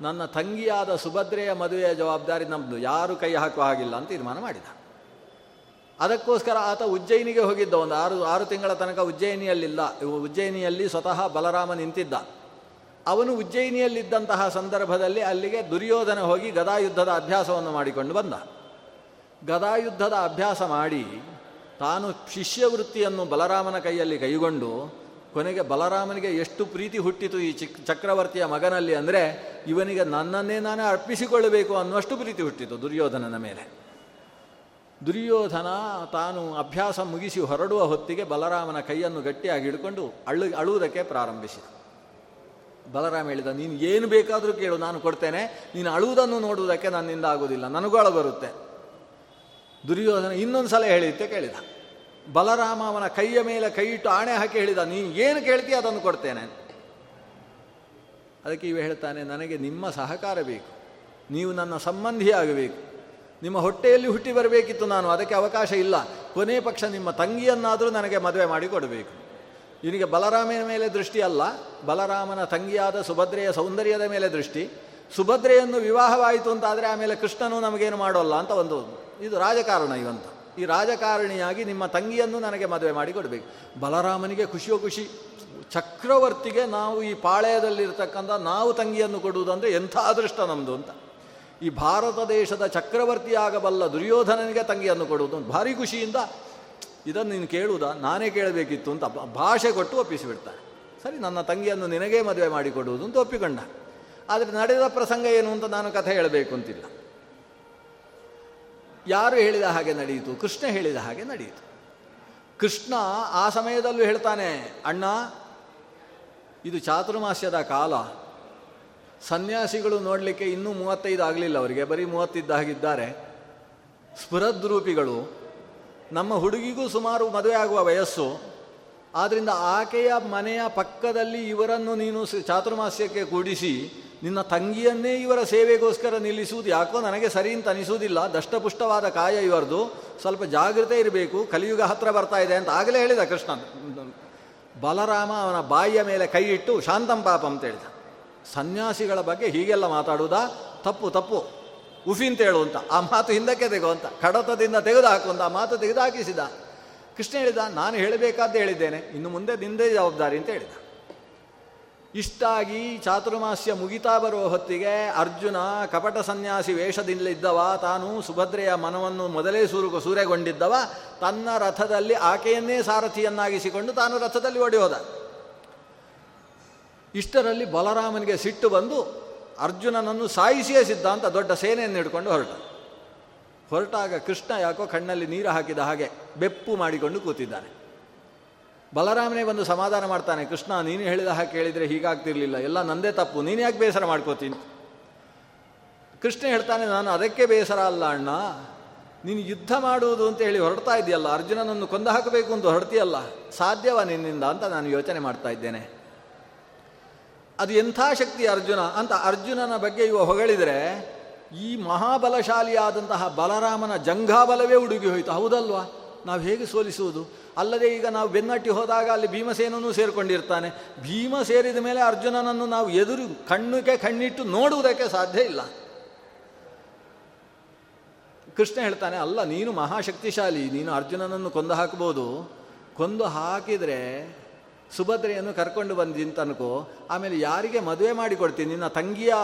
ನನ್ನ ತಂಗಿಯಾದ ಸುಭದ್ರೆಯ ಮದುವೆಯ ಜವಾಬ್ದಾರಿ ನಮ್ಮದು ಯಾರು ಕೈ ಹಾಕುವ ಹಾಗಿಲ್ಲ ಅಂತ ತೀರ್ಮಾನ ಮಾಡಿದ. ಅದಕ್ಕೋಸ್ಕರ ಆತ ಉಜ್ಜಯಿನಿಗೆ ಹೋಗಿದ್ದ ಒಂದು ಆರು ಆರು ತಿಂಗಳ ತನಕ ಉಜ್ಜಯಿನಿಯಲ್ಲಿಲ್ಲ. ಉಜ್ಜಯಿನಿಯಲ್ಲಿ ಸ್ವತಃ ಬಲರಾಮ ನಿಂತಿದ್ದ. ಅವನು ಉಜ್ಜಯಿನಿಯಲ್ಲಿದ್ದಂತಹ ಸಂದರ್ಭದಲ್ಲಿ ಅಲ್ಲಿಗೆ ದುರ್ಯೋಧನ ಹೋಗಿ ಗದಾಯುದ್ಧದ ಅಭ್ಯಾಸವನ್ನು ಮಾಡಿಕೊಂಡು ಬಂದ. ಗದಾಯುದ್ಧದ ಅಭ್ಯಾಸ ಮಾಡಿ ತಾನು ಶಿಷ್ಯವೃತ್ತಿಯನ್ನು ಬಲರಾಮನ ಕೈಯಲ್ಲಿ ಕೈಗೊಂಡು ಕೊನೆಗೆ ಬಲರಾಮನಿಗೆ ಎಷ್ಟು ಪ್ರೀತಿ ಹುಟ್ಟಿತು ಈ ಚಿಕ್, ಚಕ್ರವರ್ತಿಯ ಮಗನಲ್ಲಿ ಅಂದರೆ ಇವನಿಗೆ ನನ್ನನ್ನೇ ನಾನೇ ಅರ್ಪಿಸಿಕೊಳ್ಳಬೇಕು ಅನ್ನುವಷ್ಟು ಪ್ರೀತಿ ಹುಟ್ಟಿತು ದುರ್ಯೋಧನನ ಮೇಲೆ. ದುರ್ಯೋಧನ ತಾನು ಅಭ್ಯಾಸ ಮುಗಿಸಿ ಹೊರಡುವ ಹೊತ್ತಿಗೆ ಬಲರಾಮನ ಕೈಯನ್ನು ಗಟ್ಟಿಯಾಗಿ ಹಿಡ್ಕೊಂಡು ಅಳು ಅಳುವುದಕ್ಕೆ ಪ್ರಾರಂಭಿಸಿದ. ಬಲರಾಮ ಹೇಳಿದ, ನೀನು ಏನು ಬೇಕಾದರೂ ಕೇಳು, ನಾನು ಕೊಡ್ತೇನೆ. ನೀನು ಅಳುವುದನ್ನು ನೋಡುವುದಕ್ಕೆ ನನ್ನಿಂದ ಆಗುವುದಿಲ್ಲ ಅಳು ಬರುತ್ತೆ. ದುರ್ಯೋಧನ ಇನ್ನೊಂದು ಸಲ ಹೇಳಿದ್ದೆ ಕೇಳಿದ. ಬಲರಾಮ ಅವನ ಕೈಯ ಮೇಲೆ ಕೈ ಇಟ್ಟು ಆಣೆ ಹಾಕಿ ಹೇಳಿದ, ನೀನು ಏನು ಕೇಳ್ತೀಯ ಅದನ್ನು ಕೊಡ್ತೇನೆ. ಅದಕ್ಕೆ ಇವ ಹೇಳ್ತಾನೆ, ನನಗೆ ನಿಮ್ಮ ಸಹಕಾರ ಬೇಕು, ನೀವು ನನ್ನ ಸಂಬಂಧಿ ಆಗಬೇಕು ನಿಮ್ಮ ಹೊಟ್ಟೆಯಲ್ಲಿ ಹುಟ್ಟಿ ಬರಬೇಕಿತ್ತು ನಾನು, ಅದಕ್ಕೆ ಅವಕಾಶ ಇಲ್ಲ. ಕೊನೆ ಪಕ್ಷ ನಿಮ್ಮ ತಂಗಿಯನ್ನಾದರೂ ನನಗೆ ಮದುವೆ ಮಾಡಿ ಕೊಡಬೇಕು. ಇವನಿಗೆ ಬಲರಾಮನ ಮೇಲೆ ದೃಷ್ಟಿ ಅಲ್ಲ, ಬಲರಾಮನ ತಂಗಿಯಾದ ಸುಭದ್ರೆಯ ಸೌಂದರ್ಯದ ಮೇಲೆ ದೃಷ್ಟಿ. ಸುಭದ್ರೆಯನ್ನು ವಿವಾಹವಾಯಿತು ಅಂತಾದರೆ ಆಮೇಲೆ ಕೃಷ್ಣನು ನಮಗೇನು ಮಾಡೋಲ್ಲ ಅಂತ ಒಂದು ಇದು ರಾಜಕಾರಣ ಇವಂತ. ಈ ರಾಜಕಾರಣಿಯಾಗಿ ನಿಮ್ಮ ತಂಗಿಯನ್ನು ನನಗೆ ಮದುವೆ ಮಾಡಿ ಕೊಡಬೇಕು. ಬಲರಾಮನಿಗೆ ಖುಷಿಯೋ ಖುಷಿ. ಚಕ್ರವರ್ತಿಗೆ ನಾವು ಈ ಪಾಳೆಯದಲ್ಲಿರ್ತಕ್ಕಂಥ ನಾವು ತಂಗಿಯನ್ನು ಕೊಡುವುದಂದರೆ ಎಂಥ ಅದೃಷ್ಟ ನಮ್ಮದು ಅಂತ. ಈ ಭಾರತ ದೇಶದ ಚಕ್ರವರ್ತಿಯಾಗಬಲ್ಲ ದುರ್ಯೋಧನನಿಗೆ ತಂಗಿಯನ್ನು ಕೊಡುವುದು ಭಾರಿ ಖುಷಿಯಿಂದ ಇದನ್ನು ನೀನು ಕೇಳುವುದ? ನಾನೇ ಕೇಳಬೇಕಿತ್ತು ಅಂತ ಭಾಷೆ ಕೊಟ್ಟು ಒಪ್ಪಿಸಿಬಿಡ್ತಾನೆ. ಸರಿ, ನನ್ನ ತಂಗಿಯನ್ನು ನಿನಗೇ ಮದುವೆ ಮಾಡಿಕೊಡುವುದು ಅಂತ ಒಪ್ಪಿಕೊಂಡ. ಆದರೆ ನಡೆದ ಪ್ರಸಂಗ ಏನು ಅಂತ ನಾನು ಕಥೆ ಹೇಳಬೇಕು ಅಂತಿಲ್ಲ. ಯಾರು ಹೇಳಿದ ಹಾಗೆ ನಡೆಯಿತು? ಕೃಷ್ಣ ಹೇಳಿದ ಹಾಗೆ ನಡೆಯಿತು. ಕೃಷ್ಣ ಆ ಸಮಯದಲ್ಲೂ ಹೇಳ್ತಾನೆ, ಅಣ್ಣ, ಇದು ಚಾತುರ್ಮಾಸ್ಯದ ಕಾಲ. ಸನ್ಯಾಸಿಗಳು ನೋಡಲಿಕ್ಕೆ ಇನ್ನೂ ಮೂವತ್ತೈದು ಆಗಲಿಲ್ಲ ಅವರಿಗೆ, ಬರೀ ಮೂವತ್ತಿದ್ದಾಗಿದ್ದಾರೆ. ಸ್ಫುರದ್ರೂಪಿಗಳು, ನಮ್ಮ ಹುಡುಗಿಗೂ ಸುಮಾರು ಮದುವೆ ಆಗುವ ವಯಸ್ಸು ಆದ್ದರಿಂದ ಆಕೆಯ ಮನೆಯ ಪಕ್ಕದಲ್ಲಿ ಇವರನ್ನು ನೀನು ಚಾತುರ್ಮಾಸ್ಯಕ್ಕೆ ಕೂಡಿಸಿ, ನಿನ್ನ ತಂಗಿಯನ್ನೇ ಇವರ ಸೇವೆಗೋಸ್ಕರ ನಿಲ್ಲಿಸುವುದು ಯಾಕೋ ನನಗೆ ಸರಿ ಅಂತ ಅನಿಸುವುದಿಲ್ಲ. ದಷ್ಟಪುಷ್ಟವಾದ ಕಾಯ ಇವರದು. ಸ್ವಲ್ಪ ಜಾಗೃತೆ ಇರಬೇಕು, ಕಲಿಯುಗ ಹತ್ರ ಬರ್ತಾ ಇದೆ ಅಂತ ಆಗಲೇ ಹೇಳಿದ ಕೃಷ್ಣ ಬಲರಾಮ ಅವನ ಬಾಯಿಯ ಮೇಲೆ ಕೈ ಇಟ್ಟು, ಶಾಂತಂ ಪಾಪ ಅಂತ ಹೇಳಿದ. ಸನ್ಯಾಸಿಗಳ ಬಗ್ಗೆ ಹೀಗೆಲ್ಲ ಮಾತಾಡುವುದಾ? ತಪ್ಪು ತಪ್ಪು. ಉಫಿ ಅಂತ ಹೇಳು ಅಂತ. ಆ ಮಾತು ಹಿಂದಕ್ಕೆ ತೆಗೋ ಅಂತ. ಕಡತದಿಂದ ತೆಗೆದುಹಾಕು ಅಂತ ಆ ಮಾತು ತೆಗೆದು ಹಾಕಿಸಿದ ಕೃಷ್ಣ ಹೇಳಿದ, ನಾನು ಹೇಳಬೇಕಾದ್ದು ಹೇಳಿದ್ದೇನೆ. ಇನ್ನು ಮುಂದೆ ನಿಂದೇ ಜವಾಬ್ದಾರಿ ಅಂತ ಹೇಳಿದ. ಇಷ್ಟಾಗಿ ಚಾತುರ್ಮಾಸ್ಯ ಮುಗಿತಾ ಬರುವ ಹೊತ್ತಿಗೆ ಅರ್ಜುನ ಕಪಟ ಸನ್ಯಾಸಿ ವೇಷದಿಂದಲಿದ್ದವ, ತಾನು ಸುಭದ್ರೆಯ ಮನವನ್ನು ಮೊದಲೇ ಸೂರು ಸೂರೆಗೊಂಡಿದ್ದವ, ತನ್ನ ರಥದಲ್ಲಿ ಆಕೆಯನ್ನೇ ಸಾರಥಿಯನ್ನಾಗಿಸಿಕೊಂಡು ತಾನು ರಥದಲ್ಲಿ ಓಡಿ ಹೋದ. ಇಷ್ಟರಲ್ಲಿ ಬಲರಾಮನಿಗೆ ಸಿಟ್ಟು ಬಂದು ಅರ್ಜುನನನ್ನು ಸಾಯಿಸಿಯೇ ಸಿದ್ಧಾಂತ ದೊಡ್ಡ ಸೇನೆಯನ್ನು ಹಿಡ್ಕೊಂಡು ಹೊರಟ. ಹೊರಟಾಗ ಕೃಷ್ಣ ಯಾಕೋ ಕಣ್ಣಲ್ಲಿ ನೀರು ಹಾಕಿದ ಹಾಗೆ ಬೆಪ್ಪು ಮಾಡಿಕೊಂಡು ಕೂತಿದ್ದಾನೆ. ಬಲರಾಮನೇ ಬಂದು ಸಮಾಧಾನ ಮಾಡ್ತಾನೆ, ಕೃಷ್ಣ, ನೀನು ಹೇಳಿದ ಹಾಗೆ ಕೇಳಿದರೆ ಹೀಗಾಗ್ತಿರ್ಲಿಲ್ಲ. ಎಲ್ಲ ನಂದೇ ತಪ್ಪು. ನೀನು ಯಾಕೆ ಬೇಸರ ಮಾಡ್ಕೋತೀನಿ ಕೃಷ್ಣ ಹೇಳ್ತಾನೆ, ನಾನು ಅದಕ್ಕೆ ಬೇಸರ ಅಲ್ಲ ಅಣ್ಣ. ನೀನು ಯುದ್ಧ ಮಾಡುವುದು ಅಂತ ಹೇಳಿ ಹೊರಡ್ತಾ ಇದೆಯಲ್ಲ, ಅರ್ಜುನನನ್ನು ಕೊಂದು ಹಾಕಬೇಕು ಅಂತ ಹೊರಡ್ತೀಯಲ್ಲ. ಸಾಧ್ಯವ ನಿನ್ನಿಂದ? ಅಂತ ನಾನು ಯೋಚನೆ ಮಾಡ್ತಾ ಇದ್ದೇನೆ. ಅದು ಎಂಥ ಶಕ್ತಿ ಅರ್ಜುನ ಅಂತ ಅರ್ಜುನನ ಬಗ್ಗೆ ಇವ ಹೊಗಳಿದರೆ, ಈ ಮಹಾಬಲಶಾಲಿಯಾದಂತಹ ಬಲರಾಮನ ಜಂಘಾಬಲವೇ ಉಡುಗಿ ಹೋಯಿತು. ಹೌದಲ್ವಾ? ನಾವು ಹೇಗೆ ಸೋಲಿಸುವುದು? ಅಲ್ಲದೆ ಈಗ ನಾವು ಬೆನ್ನಟ್ಟಿ ಹೋದಾಗ ಅಲ್ಲಿ ಭೀಮಸೇನೂ ಸೇರಿಕೊಂಡಿರ್ತಾನೆ. ಭೀಮ ಸೇರಿದ ಮೇಲೆ ಅರ್ಜುನನನ್ನು ನಾವು ಎದುರು ಕಣ್ಣುಕ್ಕೆ ಕಣ್ಣಿಟ್ಟು ನೋಡುವುದಕ್ಕೆ ಸಾಧ್ಯ ಇಲ್ಲ. ಕೃಷ್ಣ ಹೇಳ್ತಾನೆ, ಅಲ್ಲ, ನೀನು ಮಹಾಶಕ್ತಿಶಾಲಿ, ನೀನು ಅರ್ಜುನನನ್ನು ಕೊಂದು ಹಾಕ್ಬೋದು. ಕೊಂದು ಹಾಕಿದರೆ ಸುಭದ್ರೆಯನ್ನು ಕರ್ಕೊಂಡು ಬಂದಿದ್ದೀನಿ ತನಕೋ, ಆಮೇಲೆ ಯಾರಿಗೆ ಮದುವೆ ಮಾಡಿಕೊಡ್ತೀನಿ? ನಿನ್ನ ತಂಗಿಯ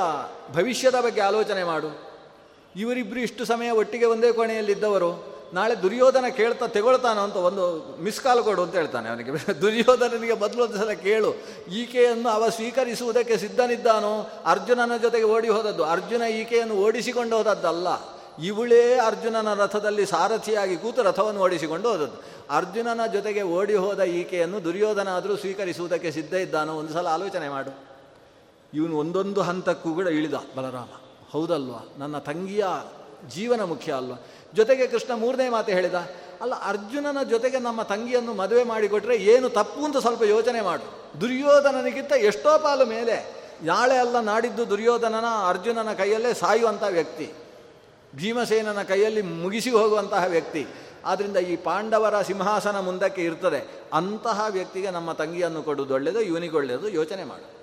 ಭವಿಷ್ಯದ ಬಗ್ಗೆ ಆಲೋಚನೆ ಮಾಡು. ಇವರಿಬ್ಬರು ಇಷ್ಟು ಸಮಯ ಒಟ್ಟಿಗೆ ಒಂದೇ ಕೋಣೆಯಲ್ಲಿದ್ದವರು, ನಾಳೆ ದುರ್ಯೋಧನ ಕೇಳ್ತಾ ತೆಗೊಳ್ತಾನೋ ಅಂತ ಒಂದು ಮಿಸ್ ಕಾಲ್ ಕೊಡು ಅಂತ ಹೇಳ್ತಾನೆ ಅವನಿಗೆ. [laughs] ದುರ್ಯೋಧನನಿಗೆ ಬದಲು ಸಲ ಕೇಳು, ಈಕೆಯನ್ನು ಅವ ಸ್ವೀಕರಿಸುವುದಕ್ಕೆ ಸಿದ್ಧನಿದ್ದಾನೋ? ಅರ್ಜುನನ ಜೊತೆಗೆ ಓಡಿ ಹೋದದ್ದು. ಅರ್ಜುನ ಈಕೆಯನ್ನು ಓಡಿಸಿಕೊಂಡು ಹೋದದ್ದಲ್ಲ. ಇವಳೇ ಅರ್ಜುನನ ರಥದಲ್ಲಿ ಸಾರಥಿಯಾಗಿ ಕೂತು ರಥವನ್ನು ಓಡಿಸಿಕೊಂಡು ಹೋದದ್ದು. ಅರ್ಜುನನ ಜೊತೆಗೆ ಓಡಿ ಹೋದ ಈಕೆಯನ್ನು ದುರ್ಯೋಧನ ಆದರೂ ಸ್ವೀಕರಿಸುವುದಕ್ಕೆ ಸಿದ್ಧ ಇದ್ದಾನೋ ಒಂದು ಸಲ ಆಲೋಚನೆ ಮಾಡು. ಇವನು ಒಂದೊಂದು ಹಂತಕ್ಕೂ ಕೂಡ ಇಳಿದ ಬಲರಾಮ. ಹೌದಲ್ವಾ? ನನ್ನ ತಂಗಿಯ ಜೀವನ ಮುಖ್ಯ ಅಲ್ವಾ? ಜೊತೆಗೆ ಕೃಷ್ಣ ಮೂರನೇ ಮಾತು ಹೇಳಿದ, ಅಲ್ಲ, ಅರ್ಜುನನ ಜೊತೆಗೆ ನಮ್ಮ ತಂಗಿಯನ್ನು ಮದುವೆ ಮಾಡಿಕೊಟ್ರೆ ಏನು ತಪ್ಪು ಅಂತ ಸ್ವಲ್ಪ ಯೋಚನೆ ಮಾಡು. ದುರ್ಯೋಧನನಿಗಿಂತ ಎಷ್ಟೋ ಪಾಲು ಮೇಲೆ. ನಾಳೆ ಅಲ್ಲ ನಾಡಿದ್ದು ದುರ್ಯೋಧನನ ಅರ್ಜುನನ ಕೈಯಲ್ಲೇ ಸಾಯುವಂಥ ವ್ಯಕ್ತಿ. ಭೀಮಸೇನನ ಕೈಯಲ್ಲಿ ಮುಗಿಸಿ ಹೋಗುವಂತಹ ವ್ಯಕ್ತಿ. ಆದ್ದರಿಂದ ಈ ಪಾಂಡವರ ಸಿಂಹಾಸನ ಮುಂದಕ್ಕೆ ಇರ್ತದೆ. ಅಂತಹ ವ್ಯಕ್ತಿಗೆ ನಮ್ಮ ತಂಗಿಯನ್ನು ಕೊಡುವುದು ಒಳ್ಳೆಯದು, ಇವನಿಗೆ ಒಳ್ಳೆಯದು, ಯೋಚನೆ ಮಾಡು.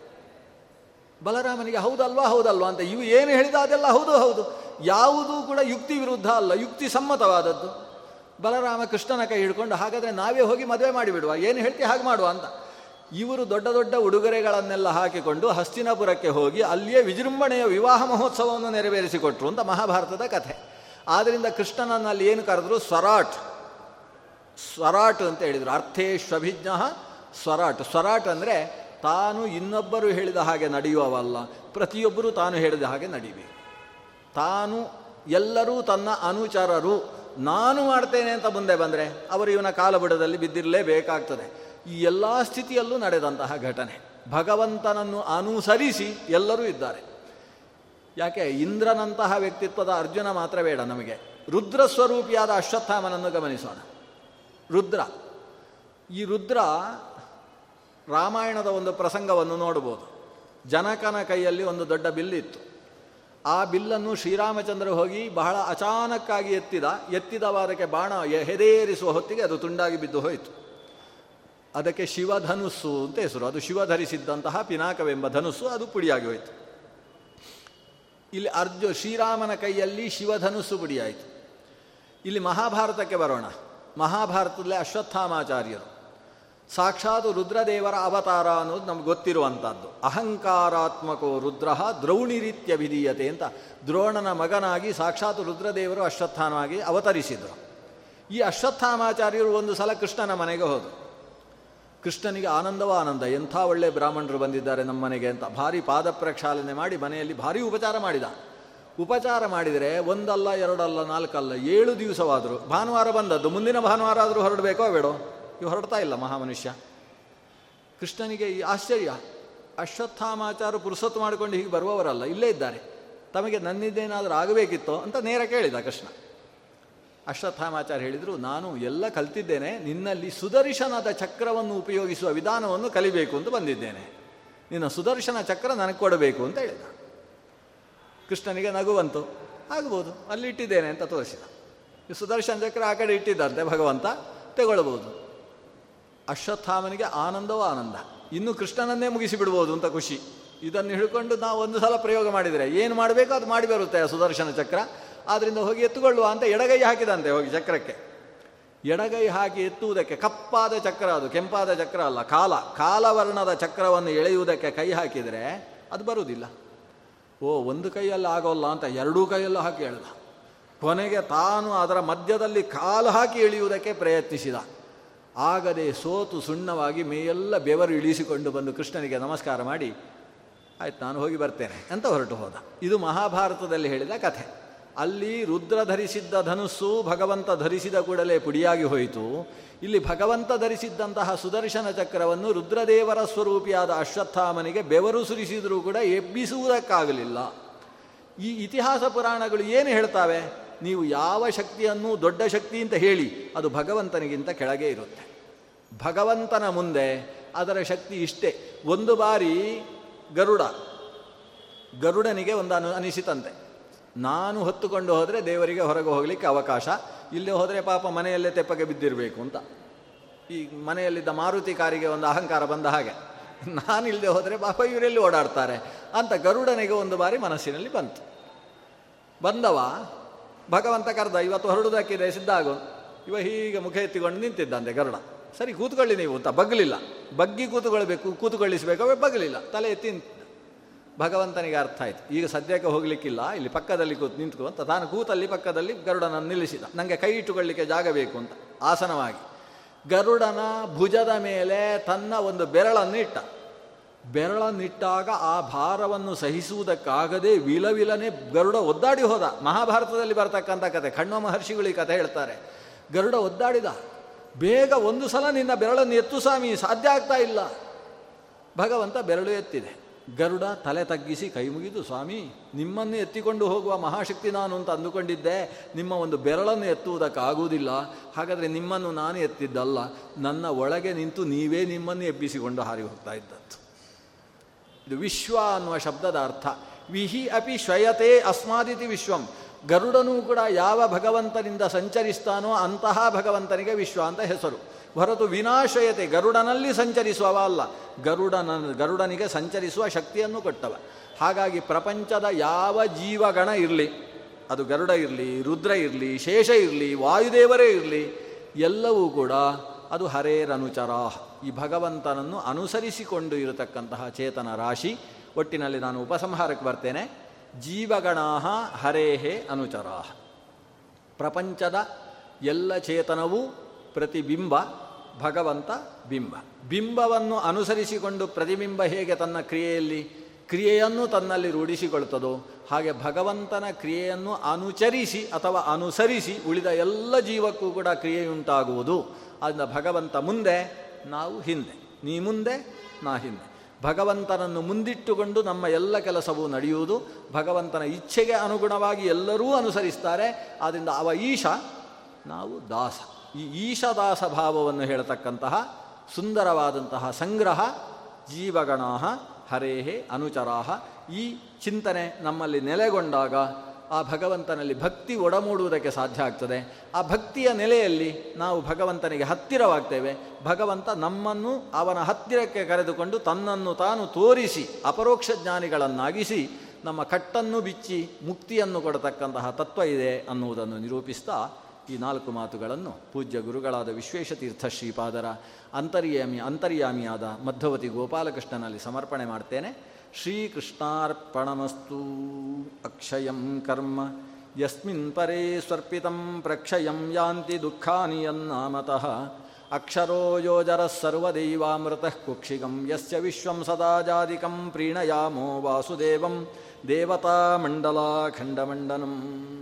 ಬಲರಾಮನಿಗೆ ಹೌದಲ್ವಾ ಹೌದಲ್ವಾ ಅಂತ ಇವು ಏನು ಹೇಳಿದ ಅದೆಲ್ಲ ಹೌದು ಹೌದು. ಯಾವುದೂ ಕೂಡ ಯುಕ್ತಿ ವಿರುದ್ಧ ಅಲ್ಲ, ಯುಕ್ತಿ ಸಮ್ಮತವಾದದ್ದು. ಬಲರಾಮ ಕೃಷ್ಣನ ಕೈ ಹಿಡ್ಕೊಂಡು, ಹಾಗಾದರೆ ನಾವೇ ಹೋಗಿ ಮದುವೆ ಮಾಡಿಬಿಡುವ, ಏನು ಹೇಳ್ತಿ ಹಾಗೆ ಮಾಡುವ ಅಂತ. ಇವರು ದೊಡ್ಡ ದೊಡ್ಡ ಉಡುಗೊರೆಗಳನ್ನೆಲ್ಲ ಹಾಕಿಕೊಂಡು ಹಸ್ತಿನಾಪುರಕ್ಕೆ ಹೋಗಿ ಅಲ್ಲಿಯೇ ವಿಜೃಂಭಣೆಯ ವಿವಾಹ ಮಹೋತ್ಸವವನ್ನು ನೆರವೇರಿಸಿಕೊಟ್ರು ಅಂತ ಮಹಾಭಾರತದ ಕಥೆ. ಆದ್ದರಿಂದ ಕೃಷ್ಣನನ್ನು ಅಲ್ಲಿ ಏನು ಕರೆದ್ರು? ಸ್ವರಾಟ್. ಸ್ವರಾಟ್ ಅಂತ ಹೇಳಿದರು. ಅರ್ಥೇಶ್ವಭಿಜ್ಞ ಸ್ವರಾಟ್. ಸ್ವರಾಟ್ ಅಂದರೆ ತಾನು ಇನ್ನೊಬ್ಬರು ಹೇಳಿದ ಹಾಗೆ ನಡೆಯುವವಲ್ಲ. ಪ್ರತಿಯೊಬ್ಬರೂ ತಾನು ಹೇಳಿದ ಹಾಗೆ ನಡಿಬೇಕು. ತಾನು ಎಲ್ಲರೂ ತನ್ನ ಅನುಚರರು. ನಾನು ಮಾಡ್ತೇನೆ ಅಂತ ಮುಂದೆ ಬಂದರೆ ಅವರು ಇವನ ಕಾಲಬುಡದಲ್ಲಿ ಬಿದ್ದಿರಲೇಬೇಕಾಗ್ತದೆ. ಈ ಎಲ್ಲ ಸ್ಥಿತಿಯಲ್ಲೂ ನಡೆದಂತಹ ಘಟನೆ. ಭಗವಂತನನ್ನು ಅನುಸರಿಸಿ ಎಲ್ಲರೂ ಇದ್ದಾರೆ. ಯಾಕೆ? ಇಂದ್ರನಂತಹ ವ್ಯಕ್ತಿತ್ವದ ಅರ್ಜುನ ಮಾತ್ರ ಬೇಡ ನಮಗೆ. ರುದ್ರ ಸ್ವರೂಪಿಯಾದ ಅಶ್ವತ್ಥಾಮನನ್ನು ಗಮನಿಸೋಣ. ರುದ್ರ. ಈ ರುದ್ರ ರಾಮಾಯಣದ ಒಂದು ಪ್ರಸಂಗವನ್ನು ನೋಡ್ಬೋದು. ಜನಕನ ಕೈಯಲ್ಲಿ ಒಂದು ದೊಡ್ಡ ಬಿಲ್ಲಿತ್ತು. ಆ ಬಿಲ್ಲನ್ನು ಶ್ರೀರಾಮಚಂದ್ರ ಹೋಗಿ ಬಹಳ ಅಚಾನಕ್ಕಾಗಿ ಎತ್ತಿದ. ಎತ್ತಿದವಾದಕ್ಕೆ ಬಾಣ ಹೆದೇರಿಸುವ ಹೊತ್ತಿಗೆ ಅದು ತುಂಡಾಗಿ ಬಿದ್ದು ಹೋಯಿತು. ಅದಕ್ಕೆ ಶಿವಧನುಸ್ಸು ಅಂತ ಹೆಸರು. ಅದು ಶಿವ ಧರಿಸಿದ್ದಂತಹ ಪಿನಾಕವೆಂಬ ಧನುಸ್ಸು, ಅದು ಪುಡಿಯಾಗಿ ಹೋಯಿತು. ಇಲ್ಲಿ ಅರ್ಜು ಶ್ರೀರಾಮನ ಕೈಯಲ್ಲಿ ಶಿವಧನುಸ್ಸು ಪುಡಿಯಾಯಿತು. ಇಲ್ಲಿ ಮಹಾಭಾರತಕ್ಕೆ ಬರೋಣ. ಮಹಾಭಾರತದಲ್ಲಿ ಅಶ್ವತ್ಥಾಮಾಚಾರ್ಯರು. ಸಾಕ್ಷಾತ್ ರುದ್ರದೇವರ ಅವತಾರ ಅನ್ನೋದು ನಮ್ಗೆ ಗೊತ್ತಿರುವಂಥದ್ದು. ಅಹಂಕಾರಾತ್ಮಕೋ ರುದ್ರ ದ್ರೌಣಿರೀತ್ಯಭಿಧೀಯತೆ ಅಂತ ದ್ರೋಣನ ಮಗನಾಗಿ ಸಾಕ್ಷಾತ್ ರುದ್ರದೇವರು ಅಶ್ವತ್ಥಾನವಾಗಿ ಅವತರಿಸಿದರು. ಈ ಅಶ್ವತ್ಥಾಮಾಚಾರ್ಯರು ಒಂದು ಸಲ ಕೃಷ್ಣನ ಮನೆಗೆ ಹೋದರು. ಕೃಷ್ಣನಿಗೆ ಆನಂದವ ಆನಂದ. ಎಂಥ ಒಳ್ಳೆ ಬ್ರಾಹ್ಮಣರು ಬಂದಿದ್ದಾರೆ ನಮ್ಮ ಮನೆಗೆ ಅಂತ ಭಾರಿ ಪಾದ ಪ್ರಕ್ಷಾಲನೆ ಮಾಡಿ ಮನೆಯಲ್ಲಿ ಭಾರಿ ಉಪಚಾರ ಮಾಡಿದ. ಉಪಚಾರ ಮಾಡಿದರೆ ಒಂದಲ್ಲ, ಎರಡಲ್ಲ, ನಾಲ್ಕಲ್ಲ, ಏಳು ದಿವಸವಾದರೂ ಭಾನುವಾರ ಬಂದದ್ದು. ಮುಂದಿನ ಭಾನುವಾರ ಆದರೂ ಹೊರಡಬೇಕೋ ಬೇಡೋ? ಇವು ಹೊರಡ್ತಾ ಇಲ್ಲ ಮಹಾಮನುಷ್ಯ. ಕೃಷ್ಣನಿಗೆ ಈ ಆಶ್ಚರ್ಯ. ಅಶ್ವತ್ಥಾಮಾಚಾರ ಪುರುಸೊತ್ತು ಮಾಡಿಕೊಂಡು ಹೀಗೆ ಬರುವವರಲ್ಲ, ಇಲ್ಲೇ ಇದ್ದಾರೆ. ತಮಗೆ ನನ್ನಿದ್ದೇನಾದರೂ ಆಗಬೇಕಿತ್ತೋ ಅಂತ ನೇರ ಕೇಳಿದ ಕೃಷ್ಣ. ಅಶ್ವತ್ಥಾಮಾಚಾರ್ಯ ಹೇಳಿದರು, ನಾನು ಎಲ್ಲ ಕಲ್ತಿದ್ದೇನೆ, ನಿನ್ನಲ್ಲಿ ಸುದರ್ಶನದ ಚಕ್ರವನ್ನು ಉಪಯೋಗಿಸುವ ವಿಧಾನವನ್ನು ಕಲಿಬೇಕು ಅಂತ ಬಂದಿದ್ದೇನೆ. ನಿನ್ನ ಸುದರ್ಶನ ಚಕ್ರ ನನಗೆ ಕೊಡಬೇಕು ಅಂತ ಹೇಳಿದ. ಕೃಷ್ಣನಿಗೆ ನಗುವಂತು ಆಗ್ಬೋದು, ಅಲ್ಲಿ ಇಟ್ಟಿದ್ದೇನೆ ಅಂತ ತೋರಿಸಿದ. ಈ ಸುದರ್ಶನ ಚಕ್ರ ಆ ಕಡೆ ಇಟ್ಟಿದ್ದಂತೆ ಭಗವಂತ ತಗೊಳ್ಬೋದು. ಅಶ್ವತ್ಥಾಮನಿಗೆ ಆನಂದವೋ ಆನಂದ. ಇನ್ನು ಕೃಷ್ಣನನ್ನೇ ಮುಗಿಸಿ ಬಿಡ್ಬೋದು ಅಂತ ಖುಷಿ. ಇದನ್ನು ಹಿಡ್ಕೊಂಡು ನಾವು ಒಂದು ಸಲ ಪ್ರಯೋಗ ಮಾಡಿದರೆ ಏನು ಮಾಡಬೇಕು? ಅದು ಮಾಡಿ ಬರುತ್ತೆ ಸುದರ್ಶನ ಚಕ್ರ. ಆದ್ದರಿಂದ ಹೋಗಿ ಎತ್ತುಕೊಳ್ಳುವ ಅಂತ ಎಡಗೈ ಹಾಕಿದಂತೆ ಹೋಗಿ ಚಕ್ರಕ್ಕೆ. ಎಡಗೈ ಹಾಕಿ ಎತ್ತುವುದಕ್ಕೆ ಕಪ್ಪಾದ ಚಕ್ರ ಅದು, ಕೆಂಪಾದ ಚಕ್ರ ಅಲ್ಲ, ಕಾಲ. ಕಾಲವರ್ಣದ ಚಕ್ರವನ್ನು ಎಳೆಯುವುದಕ್ಕೆ ಕೈ ಹಾಕಿದರೆ ಅದು ಬರುವುದಿಲ್ಲ. ಓ, ಒಂದು ಕೈಯಲ್ಲಿ ಆಗೋಲ್ಲ ಅಂತ ಎರಡೂ ಕೈಯಲ್ಲೂ ಹಾಕಿ ಎಳೆದ. ಕೊನೆಗೆ ತಾನು ಅದರ ಮಧ್ಯದಲ್ಲಿ ಕಾಲು ಹಾಕಿ ಎಳೆಯುವುದಕ್ಕೆ ಪ್ರಯತ್ನಿಸಿದ. ಆಗದೆ ಸೋತು ಸುಣ್ಣವಾಗಿ ಮೇಯೆಲ್ಲ ಬೆವರು ಇಳಿಸಿಕೊಂಡು ಬಂದು ಕೃಷ್ಣನಿಗೆ ನಮಸ್ಕಾರ ಮಾಡಿ, ಆಯ್ತು, ನಾನು ಹೋಗಿ ಬರ್ತೇನೆ ಅಂತ ಹೊರಟು ಹೋದ. ಇದು ಮಹಾಭಾರತದಲ್ಲಿ ಹೇಳಿದ ಕಥೆ. ಅಲ್ಲಿ ರುದ್ರ ಧರಿಸಿದ್ದ ಧನುಸ್ಸು ಭಗವಂತ ಧರಿಸಿದ ಕೂಡಲೇ ಪುಡಿಯಾಗಿ ಹೋಯಿತು. ಇಲ್ಲಿ ಭಗವಂತ ಧರಿಸಿದ್ದಂತಹ ಸುದರ್ಶನ ಚಕ್ರವನ್ನು ರುದ್ರದೇವರ ಸ್ವರೂಪಿಯಾದ ಅಶ್ವತ್ಥಾಮನಿಗೆ ಬೆವರು ಸುರಿಸಿದರೂ ಕೂಡ ಎಬ್ಬಿಸುವುದಕ್ಕಾಗಲಿಲ್ಲ. ಈ ಇತಿಹಾಸ ಪುರಾಣಗಳು ಏನು ಹೇಳ್ತಾವೆ? ನೀವು ಯಾವ ಶಕ್ತಿಯನ್ನು ದೊಡ್ಡ ಶಕ್ತಿ ಅಂತ ಹೇಳಿ ಅದು ಭಗವಂತನಿಗಿಂತ ಕೆಳಗೆ ಇರುತ್ತೆ. ಭಗವಂತನ ಮುಂದೆ ಅದರ ಶಕ್ತಿ ಇಷ್ಟೇ. ಒಂದು ಬಾರಿ ಗರುಡ, ಗರುಡನಿಗೆ ಒಂದು ಅನು ಅನಿಸಿತಂತೆ. ನಾನು ಹೊತ್ತುಕೊಂಡು ಹೋದರೆ ದೇವರಿಗೆ ಹೊರಗೆ ಹೋಗಲಿಕ್ಕೆ ಅವಕಾಶ. ಇಲ್ಲೇ ಹೋದರೆ ಪಾಪ ಮನೆಯಲ್ಲೇ ತೆಪ್ಪಗೆ ಬಿದ್ದಿರಬೇಕು ಅಂತ. ಈ ಮನೆಯಲ್ಲಿದ್ದ ಮಾರುತಿ ಕಾರಿಗೆ ಒಂದು ಅಹಂಕಾರ ಬಂದ ಹಾಗೆ. ನಾನು ಇಲ್ಲದೆ ಹೋದರೆ ಪಾಪ ಇವರೆಲ್ಲಿ ಓಡಾಡ್ತಾರೆ ಅಂತ ಗರುಡನಿಗೆ ಒಂದು ಬಾರಿ ಮನಸ್ಸಿನಲ್ಲಿ ಬಂತು. ಬಂದವ? ಭಗವಂತ ಕರೆದ, ಇವತ್ತು ಹೊರಡುವುದಕ್ಕಿದೆ ಸಿದ್ಧ ಇವ ಹೀಗೆ ಮುಖ ಎತ್ತಿಕೊಂಡು ನಿಂತಿದ್ದಂತೆ ಗರುಡ. ಸರಿ, ಕೂತ್ಕೊಳ್ಳಿ ನೀವು ಅಂತ. ಬಗ್ಗಲಿಲ್ಲ ಬಗ್ಗಿ ಕೂತ್ಕೊಳ್ಬೇಕು, ಕೂತ್ಕೊಳ್ಳಿಸಬೇಕು ಬಗ್ಲಿಲ್ಲ. ತಲೆ ಎತ್ತಿ ಭಗವಂತನಿಗೆ ಅರ್ಥ ಆಯಿತು. ಈಗ ಸದ್ಯಕ್ಕೆ ಹೋಗಲಿಕ್ಕಿಲ್ಲ, ಇಲ್ಲಿ ಪಕ್ಕದಲ್ಲಿ ಕೂತು ನಿಂತು ಅಂತ. ತಾನು ಕೂತಲ್ಲಿ ಪಕ್ಕದಲ್ಲಿ ಗರುಡನನ್ನು ನಿಲ್ಲಿಸಿದ. ನನಗೆ ಕೈ ಇಟ್ಟುಕೊಳ್ಳಿಕ್ಕೆ ಜಾಗ ಬೇಕು ಅಂತ, ಆಸನವಾಗಿ. ಗರುಡನ ಭುಜದ ಮೇಲೆ ತನ್ನ ಒಂದು ಬೆರಳನ್ನು ಇಟ್ಟ ಬೆರಳನ್ನಿಟ್ಟಾಗ ಆ ಭಾರವನ್ನು ಸಹಿಸುವುದಕ್ಕಾಗದೆ ವಿಲವಿಲನೆ ಗರುಡ ಒದ್ದಾಡಿ ಹೋದ. ಮಹಾಭಾರತದಲ್ಲಿ ಬರ್ತಕ್ಕಂಥ ಕತೆ ಕಣ್ವ ಮಹರ್ಷಿಗಳು ಈ ಕಥೆ ಹೇಳ್ತಾರೆ. ಗರುಡ ಒದ್ದಾಡಿದ. ಬೇಗ ಒಂದು ಸಲ ನಿನ್ನ ಬೆರಳನ್ನು ಎತ್ತು ಸ್ವಾಮಿ, ಸಾಧ್ಯ ಆಗ್ತಾ ಇಲ್ಲ. ಭಗವಂತ ಬೆರಳು ಎತ್ತಿದೆ. ಗರುಡ ತಲೆ ತಗ್ಗಿಸಿ ಕೈ ಮುಗಿದು, ಸ್ವಾಮಿ, ನಿಮ್ಮನ್ನು ಎತ್ತಿಕೊಂಡು ಹೋಗುವ ಮಹಾಶಕ್ತಿ ನಾನು ಅಂತ ಅಂದುಕೊಂಡಿದ್ದೆ. ನಿಮ್ಮ ಒಂದು ಬೆರಳನ್ನು ಎತ್ತುವುದಕ್ಕಾಗುವುದಿಲ್ಲ. ಹಾಗಾದರೆ ನಿಮ್ಮನ್ನು ನಾನು ಎತ್ತಿದ್ದಲ್ಲ. ನನ್ನ ಒಳಗೆ ನಿಂತು ನೀವೇ ನಿಮ್ಮನ್ನು ಎಬ್ಬಿಸಿಕೊಂಡು ಹಾರಿ ಹೋಗ್ತಾ ಇದ್ದದ್ದು. ಇದು ವಿಶ್ವ ಅನ್ನುವ ಶಬ್ದದ ಅರ್ಥ. ವಿಹಿ ಅಪಿ ಶ್ವಯತೆ ಅಸ್ಮಾದಿತಿ ವಿಶ್ವಂ. ಗರುಡನೂ ಕೂಡ ಯಾವ ಭಗವಂತನಿಂದ ಸಂಚರಿಸ್ತಾನೋ ಅಂತಹ ಭಗವಂತನಿಗೆ ವಿಶ್ವ ಅಂತ ಹೆಸರು. ಹೊರತು ವಿನಾಶಯತೆ, ಗರುಡನಲ್ಲಿ ಸಂಚರಿಸುವವ ಅಲ್ಲ. ಗರುಡನ, ಗರುಡನಿಗೆ ಸಂಚರಿಸುವ ಶಕ್ತಿಯನ್ನು ಕೊಟ್ಟವ. ಹಾಗಾಗಿ ಪ್ರಪಂಚದ ಯಾವ ಜೀವಗಣ ಇರಲಿ, ಅದು ಗರುಡ ಇರಲಿ, ರುದ್ರ ಇರಲಿ, ಶೇಷ ಇರಲಿ, ವಾಯುದೇವರೇ ಇರಲಿ, ಎಲ್ಲವೂ ಕೂಡ ಅದು ಹರೇರನುಚರ ಈ ಭಗವಂತನನ್ನು ಅನುಸರಿಸಿಕೊಂಡು ಇರತಕ್ಕಂತಹ ಚೇತನ ರಾಶಿ. ಒಟ್ಟಿನಲ್ಲಿ ನಾನು ಉಪಸಂಹಾರಕ್ಕೆ ಬರ್ತೇನೆ. ಜೀವಗಣಾ ಹರೇಹೇ ಅನುಚರಾ ಪ್ರಪಂಚದ ಎಲ್ಲ ಚೇತನವೂ ಪ್ರತಿಬಿಂಬ. ಭಗವಂತ ಬಿಂಬ. ಬಿಂಬವನ್ನು ಅನುಸರಿಸಿಕೊಂಡು ಪ್ರತಿಬಿಂಬ ಹೇಗೆ ತನ್ನ ಕ್ರಿಯೆಯಲ್ಲಿ, ಕ್ರಿಯೆಯನ್ನು ತನ್ನಲ್ಲಿ ರೂಢಿಸಿಕೊಳ್ತದೋ, ಹಾಗೆ ಭಗವಂತನ ಕ್ರಿಯೆಯನ್ನು ಅನುಚರಿಸಿ ಅಥವಾ ಅನುಸರಿಸಿ ಉಳಿದ ಎಲ್ಲ ಜೀವಕ್ಕೂ ಕೂಡ ಕ್ರಿಯೆಯುಂಟಾಗುವುದು. ಅದರಿಂದ ಭಗವಂತ ಮುಂದೆ, ನಾವು ಹಿಂದೆ. ನೀ ಮುಂದೆ, ನಾ ಹಿಂದೆ. ಭಗವಂತನನ್ನು ಮುಂದಿಟ್ಟುಕೊಂಡು ನಮ್ಮ ಎಲ್ಲ ಕೆಲಸವೂ ನಡೆಯುವುದು. ಭಗವಂತನ ಇಚ್ಛೆಗೆ ಅನುಗುಣವಾಗಿ ಎಲ್ಲರೂ ಅನುಸರಿಸ್ತಾರೆ. ಆದ್ದರಿಂದ ಅವ ಈಶ, ನಾವು ದಾಸ. ಈ ಈಶದಾಸ ಭಾವವನ್ನು ಹೇಳತಕ್ಕಂತಹ ಸುಂದರವಾದಂತಹ ಸಂಗ್ರಹ ಜೀವಗಣಾಹ ಹರೇಹೆ ಅನುಚರಾಹ. ಈ ಚಿಂತನೆ ನಮ್ಮಲ್ಲಿ ನೆಲೆಗೊಂಡಾಗ ಆ ಭಗವಂತನಲ್ಲಿ ಭಕ್ತಿ ಒಡಮೂಡುವುದಕ್ಕೆ ಸಾಧ್ಯ ಆಗ್ತದೆ. ಆ ಭಕ್ತಿಯ ನೆಲೆಯಲ್ಲಿ ನಾವು ಭಗವಂತನಿಗೆ ಹತ್ತಿರವಾಗ್ತೇವೆ. ಭಗವಂತ ನಮ್ಮನ್ನು ಅವನ ಹತ್ತಿರಕ್ಕೆ ಕರೆದುಕೊಂಡು ತನ್ನನ್ನು ತಾನು ತೋರಿಸಿ, ಅಪರೋಕ್ಷ ಜ್ಞಾನಿಗಳನ್ನಾಗಿಸಿ, ನಮ್ಮ ಕಟ್ಟನ್ನು ಬಿಚ್ಚಿ ಮುಕ್ತಿಯನ್ನು ಕೊಡತಕ್ಕಂತಹ ತತ್ವ ಇದೆ ಅನ್ನುವುದನ್ನು ನಿರೂಪಿಸ್ತಾ ಈ ನಾಲ್ಕು ಮಾತುಗಳನ್ನು ಪೂಜ್ಯ ಗುರುಗಳಾದ ವಿಶ್ವೇಶತೀರ್ಥ ಶ್ರೀಪಾದರ ಅಂತರ್ಯಾಮಿ ಅಂತರ್ಯಾಮಿಯಾದ ಮಧ್ಯವತಿ ಗೋಪಾಲಕೃಷ್ಣನಲ್ಲಿ ಸಮರ್ಪಣೆ ಮಾಡ್ತೇನೆ. ಶ್ರೀಕೃಷ್ಣಾರ್ಪಣಮಸ್ತು. ಅಕ್ಷಯಂ ಕರ್ಮ. ಯಸ್ಮಿನ್ ಪರೇ ಸ್ವರ್ಪಿತಂ ಪ್ರಕ್ಷಯಂ ಯಾಂತಿ ದುಃಖಾನಿ ಯನ್ನಾಮತಃ. ಅಕ್ಷರೋ ಯೋಜರಃ ಸರ್ವದೈವಾಮೃತಃ ಕುಕ್ಷಿಗಂ. ಯಸ್ಯ ವಿಶ್ವಂ ಸದಾ ಜಾದಿಕಂ ಪ್ರೀಣಯಾಮೋ ವಾಸುದೇವಂ. ದೇವತಾಮಂಡಲಾಖಂಡಮಂಡನಂ